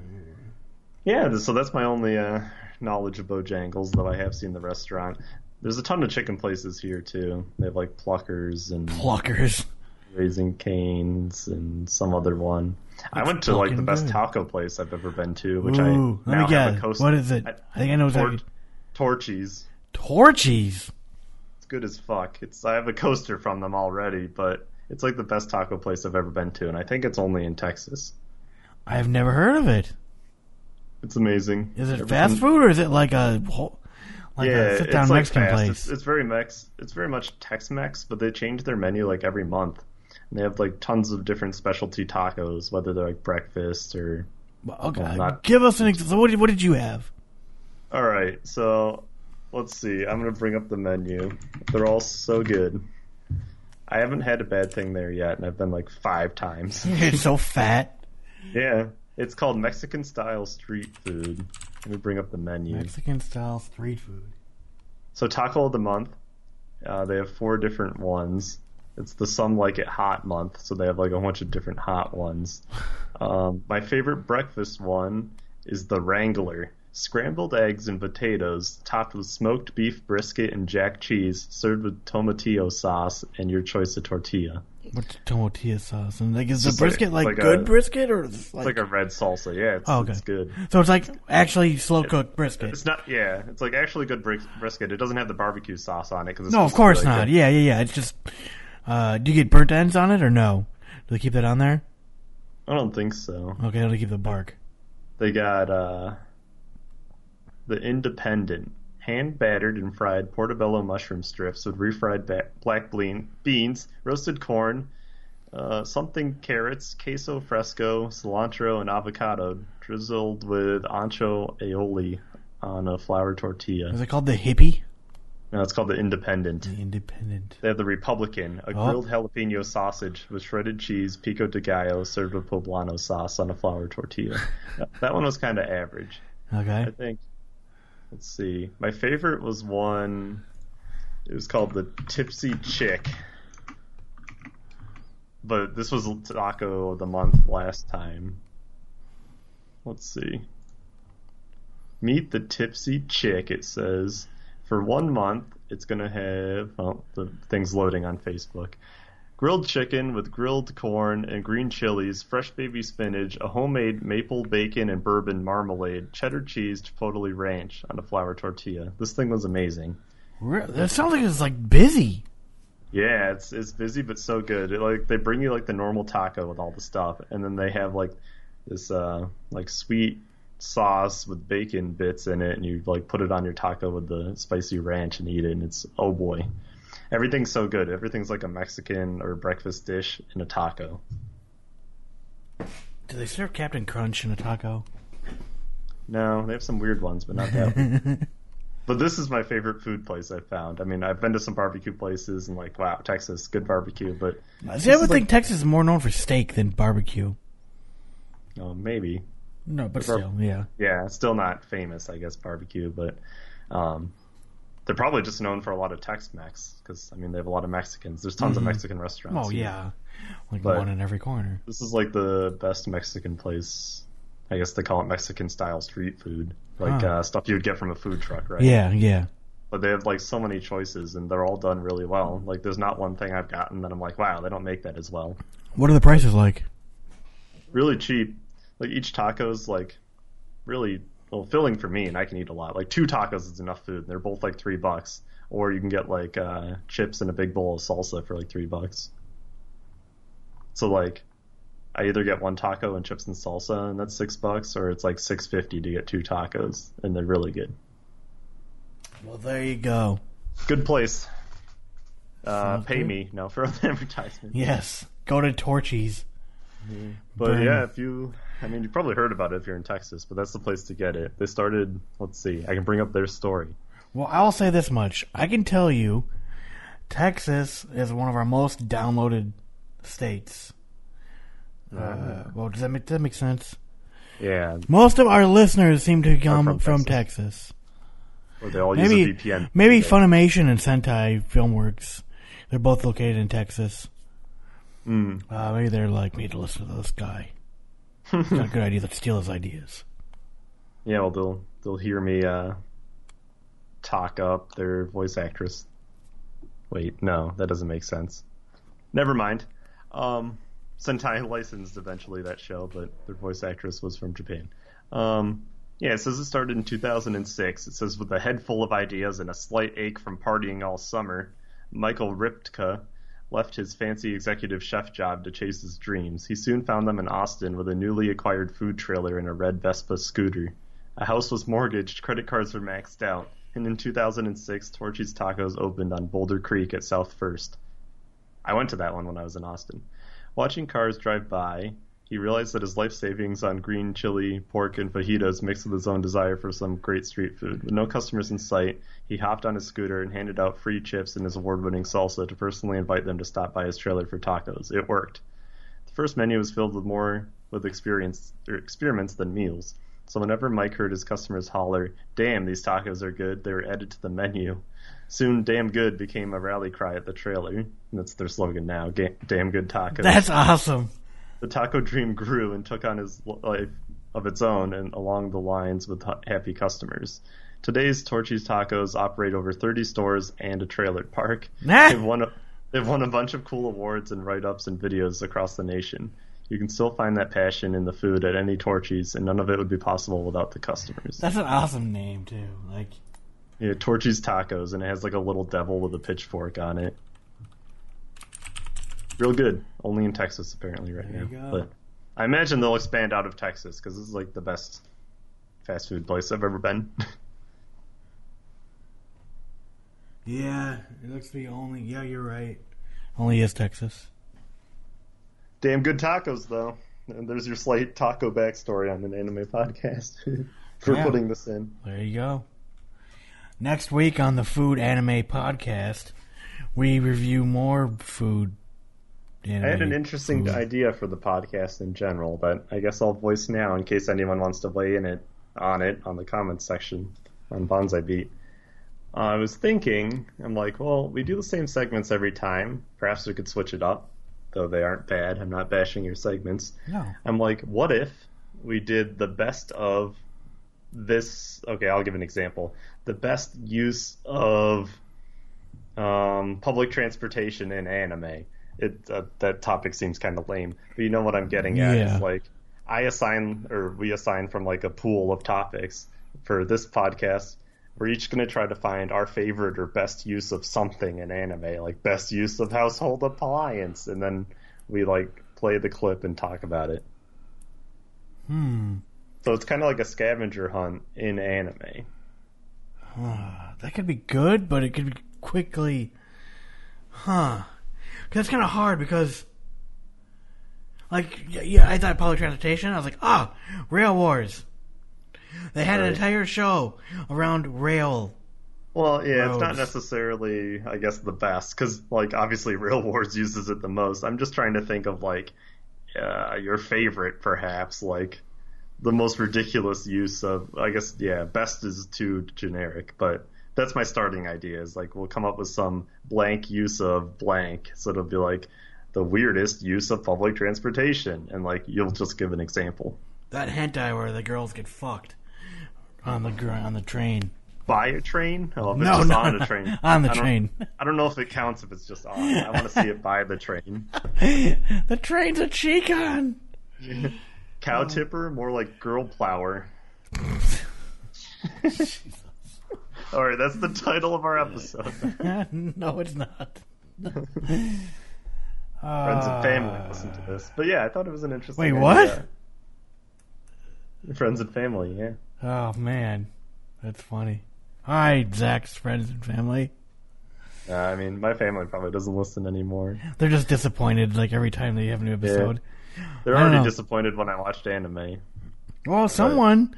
yeah, so that's my only uh, knowledge of Bojangles, though I have seen the restaurant. There's a ton of chicken places here too. They have like Pluckers and Pluckers. Raising Canes and some other one. I went to like the best good. taco place I've ever been to, which Ooh, I now have guess. a coast- What is it? I think I know Tor- exactly. Torchy's. Torchy's. It's good as fuck. It's I have a coaster from them already, but it's like the best taco place I've ever been to, and I think it's only in Texas. I've never heard of it. It's amazing. Is it fast food or is it like a whole, like yeah, a sit down like Mexican place? It's, it's very Mex. It's very much Tex-Mex, but they change their menu like every month. And they have like tons of different specialty tacos, whether they're like breakfast or. Okay, well, not- give us an example. So what did, what did you have? All right, so let's see. I'm gonna bring up the menu. They're all so good. I haven't had a bad thing there yet, and I've been like five times. You're so fat. Yeah, it's called Mexican style street food. Let me bring up the menu. Mexican style street food. So taco of the month, uh, they have four different ones. It's the some like it hot month, so they have like a bunch of different hot ones. Um, my favorite breakfast one is the Wrangler. Scrambled eggs and potatoes, topped with smoked beef brisket and jack cheese, served with tomatillo sauce and your choice of tortilla. What's tortilla sauce? And like, is the just like- brisket like, like good a- brisket or is it It's like, like a red salsa, yeah, it's, Oh, okay. it's good. so it's like actually slow cooked brisket? It's not, yeah, it's like actually good bris- brisket. It doesn't have the barbecue sauce on it because No, of course not. Yeah, yeah, yeah. It's just. Uh, do you get burnt ends on it or no? Do they keep that on there? I don't think so. Okay, they keep the bark. They got uh, the Independent, hand battered and fried portobello mushroom strips with refried ba- black bean, beans, roasted corn, uh, something carrots, queso fresco, cilantro, and avocado, drizzled with ancho aioli on a flour tortilla. Is it called the hippie? No, it's called the Independent. The independent. They have the Republican, a Oh. grilled jalapeno sausage with shredded cheese, pico de gallo, served with poblano sauce on a flour tortilla. that one was kind of average. I Okay. think. Let's see. My favorite was one. It was called the Tipsy Chick. But this was taco of the month last time. Let's see. Meet the Tipsy Chick, it says. For one month, it's going to have. Oh, the thing's loading on Facebook. Grilled chicken with grilled corn and green chilies, fresh baby spinach, a homemade maple bacon and bourbon marmalade, cheddar cheese, chipotle ranch on a flour tortilla. This thing was amazing. That sounds like it's like busy. Yeah, it's it's busy but so good. It, like they bring you like the normal taco with all the stuff, and then they have like this uh like sweet sauce with bacon bits in it, and you like put it on your taco with the spicy ranch and eat it, and it's oh boy, everything's so good. Everything's like a Mexican or breakfast dish in a taco. Do they serve Captain Crunch in a taco? No, they have some weird ones, but not that. one. But this is my favorite food place I've found. I mean, I've been to some barbecue places and like, wow, Texas, good barbecue, but See, I would think like- Texas is more known for steak than barbecue. oh, maybe. No, but Bar- still, yeah. Yeah, still not famous, I guess, barbecue, but um, they're probably just known for a lot of Tex-Mex because I mean they have a lot of Mexicans. There's tons of Mexican restaurants. Oh here. yeah, like But- one in every corner. This is like the best Mexican place. I guess they call it Mexican style street food, like Huh. uh, stuff you would get from a food truck, right? Yeah, yeah. But they have like so many choices, and they're all done really well. Like there's not one thing I've gotten that I'm like, wow, they don't make that as well. What are the prices like? Really cheap. Like each taco's like really well filling for me, and I can eat a lot. Like two tacos is enough food. And they're both like three bucks, or you can get like uh, chips and a big bowl of salsa for like three bucks. So like, I either get one taco and chips and salsa, and that's six bucks, or it's like six fifty to get two tacos, and they're really good. Well, there you go. Good place. Uh, pay good. me no for the advertisement. Yes, go to Torchy's. But Burn. yeah, if you, I mean, you probably heard about it if you're in Texas, but that's the place to get it. They started, let's see, I can bring up their story. Well, I'll say this much: I can tell you, Texas is one of our most downloaded states. Uh, well, does that make does that make sense? Yeah, Most of our listeners seem to come from from, Texas. Texas. or they all Maybe use a VPN. maybe. Funimation and Sentai Filmworks. They're both located in Texas. Mm. Uh, maybe they're like, we need to listen to this guy. He's got a good idea. Let's steal his ideas. Yeah, well, they'll they'll hear me uh, talk up their voice actress. Wait, no, that doesn't make sense. Never mind. Um, Sentai licensed eventually that show, but their voice actress was from Japan. Um, yeah, it says it started in 2006. It says with a head full of ideas and a slight ache from partying all summer, Michael Rypka left his fancy executive chef job to chase his dreams. He soon found them in Austin with a newly acquired food trailer and a red Vespa scooter. A house was mortgaged, credit cards were maxed out, and in 2006, Torchy's Tacos opened on Bouldin Creek at South First. I went to that one when I was in Austin. Watching cars drive by, he realized that his life savings on green chili, pork, and fajitas mixed with his own desire for some great street food. With no customers in sight, he hopped on his scooter and handed out free chips and his award-winning salsa to personally invite them to stop by his trailer for tacos. It worked. The first menu was filled with more with experience or experiments than meals. So whenever Mike heard his customers holler, "Damn, these tacos are good," they were added to the menu. Soon, "Damn good" became a rally cry at the trailer. That's their slogan now. "Damn good tacos." That's awesome. The taco dream grew and took on his life of its own and along the lines with happy customers. Today's Torchy's Tacos operate over 30 stores and a trailer park. They've won a, they've won a bunch of cool awards and write-ups and videos across the nation. You can still find that passion in the food at any Torchy's, and none of it would be possible without the customers. That's an awesome name too. Like, Yeah, Torchy's Tacos, and it has like a little devil with a pitchfork on it. Real good. Only in Texas apparently right There now. But I imagine they'll expand out of Texas because this is like the best fast food place I've ever been. yeah, it looks to be only. Yeah, you're right. Only is Texas. Damn good tacos though. And there's your slight taco backstory on an anime podcast for Yeah. putting this in. There you go. Next week on the Food Anime Podcast, we review more food. Anime I had an interesting food. idea for the podcast in general, but I guess I'll voice now in case anyone wants to weigh in it on it on the comments section on Bonsai Beat. Uh, I was thinking, I'm like, well, we do the same segments every time. Perhaps we could switch it up, though they aren't bad. I'm not bashing your segments. No. I'm like, what if we did the best of this? Okay, I'll give an example. The best use of um, public transportation in anime. It uh, that topic seems kind of lame, but you know what I'm getting at. Yeah. Is like I assign or we assign from like a pool of topics for this podcast. We're each going to try to find our favorite or best use of something in anime, like best use of household appliance, and then we like play the clip and talk about it. Hmm. So it's kind of like a scavenger hunt in anime. That could be good, but it could be quickly. Huh. 'Cause it's kind of hard because. Like, yeah, I thought public transportation. I was like, ah, Rail Wars. They had an entire show around rail. Well, yeah, it's not necessarily, I guess, the best because, like, obviously, Rail Wars uses it the most. I'm just trying to think of like uh, your favorite, perhaps, like the most ridiculous use of. I guess, yeah, best is too generic, but that's my starting idea. Is like we'll come up with some blank use of blank, so it'll be like the weirdest use of public transportation, and like you'll just give an example. That hentai where the girls get fucked on the gr- on the train. By a train? Oh, if it's No, just no, on no, a train. on the I train. I don't know if it counts if it's just on. I want to see it by the train. the train's a chikan. Cow tipper, more like girl plower. All right, that's the title of our episode. no, it's not. Friends and family listen to this. But yeah, I thought it was an interesting. Wait, what? idea. Friends and family, yeah. Oh man, that's funny. Hi, Zac's friends and family. Uh, I mean, my family probably doesn't listen anymore. They're just disappointed like every time they have a new episode. They're I don't already know. disappointed when I watched anime. Well, someone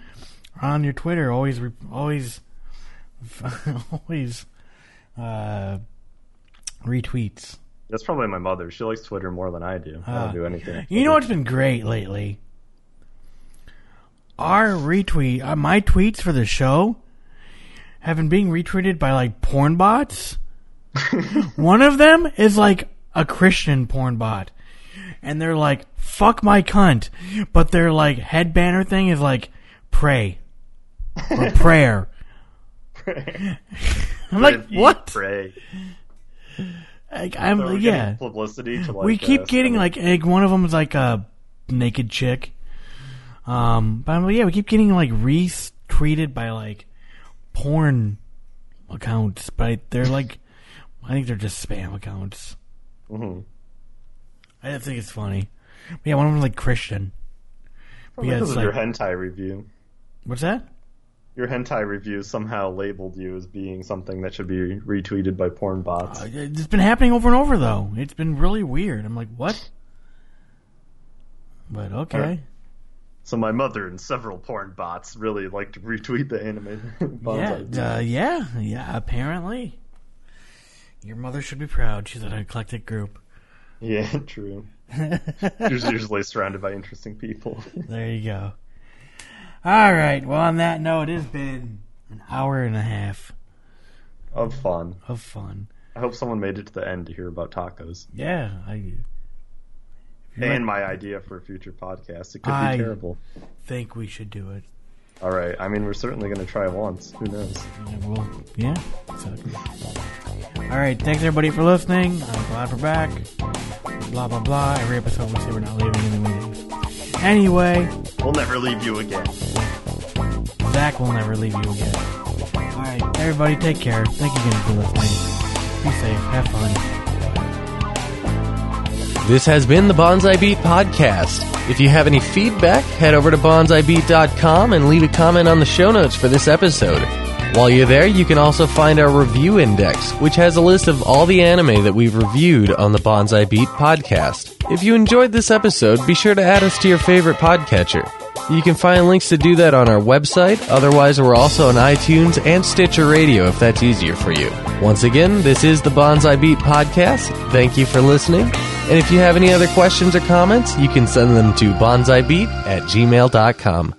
on your Twitter always, re- always, always uh, retweets. That's probably my mother. She likes Twitter more than I do. I Ah. don't do anything. You know what's been great lately? Our retweet, uh, my tweets for the show have been being retweeted by like porn bots. One of them is like a Christian porn bot. And they're like, fuck my cunt. But their like head banner thing is like, pray. Or prayer. I'm like, Live, eat, what? Pray. Like, I'm, So yeah. publicity to like. we keep uh, getting like, like one of them is like a naked chick. Um, but I'm like, yeah, we keep getting like retweeted by like porn accounts, but they're like, I think they're just spam accounts. Mhm. I think it's funny. But yeah, one of them's like Christian. Yeah, because it's of your hentai review. what's that? Your hentai review somehow labeled you as being something that should be retweeted by porn bots. Uh, It's been happening over and over though. It's been really weird. I'm like, what? But okay. Alright. So my mother and several porn bots really like to retweet the anime. Yeah, uh, yeah, yeah. Apparently, your mother should be proud. She's an eclectic group. yeah, true. You're usually surrounded by interesting people. There you go. All right. Well, on that note, it has been an hour and a half of fun. of fun. I hope someone made it to the end to hear about tacos. Yeah, I And my idea for a future podcast. It could I- be terrible. think we should do it. All right. I mean, we're certainly going to try once. Who knows? Yeah, well, yeah. So, all right. Thanks everybody for listening. I'm glad we're back. Blah blah blah. Every episode we say we're not leaving, and then we. Anyway, We'll never leave you again. Zac will never leave you again. All right, everybody, take care. Thank you again for listening. Be safe. Have fun. This has been the Bonsai Beat Podcast. If you have any feedback, head over to bonsaibeat.com and leave a comment on the show notes for this episode. While you're there, you can also find our review index, which has a list of all the anime that we've reviewed on the Bonsai Beat Podcast. If you enjoyed this episode, be sure to add us to your favorite podcatcher. You can find links to do that on our website. Otherwise, we're also on iTunes and Stitcher Radio if that's easier for you. Once again, this is the Bonsai Beat Podcast. Thank you for listening. And if you have any other questions or comments, you can send them to bonsaibeat at gmail.com.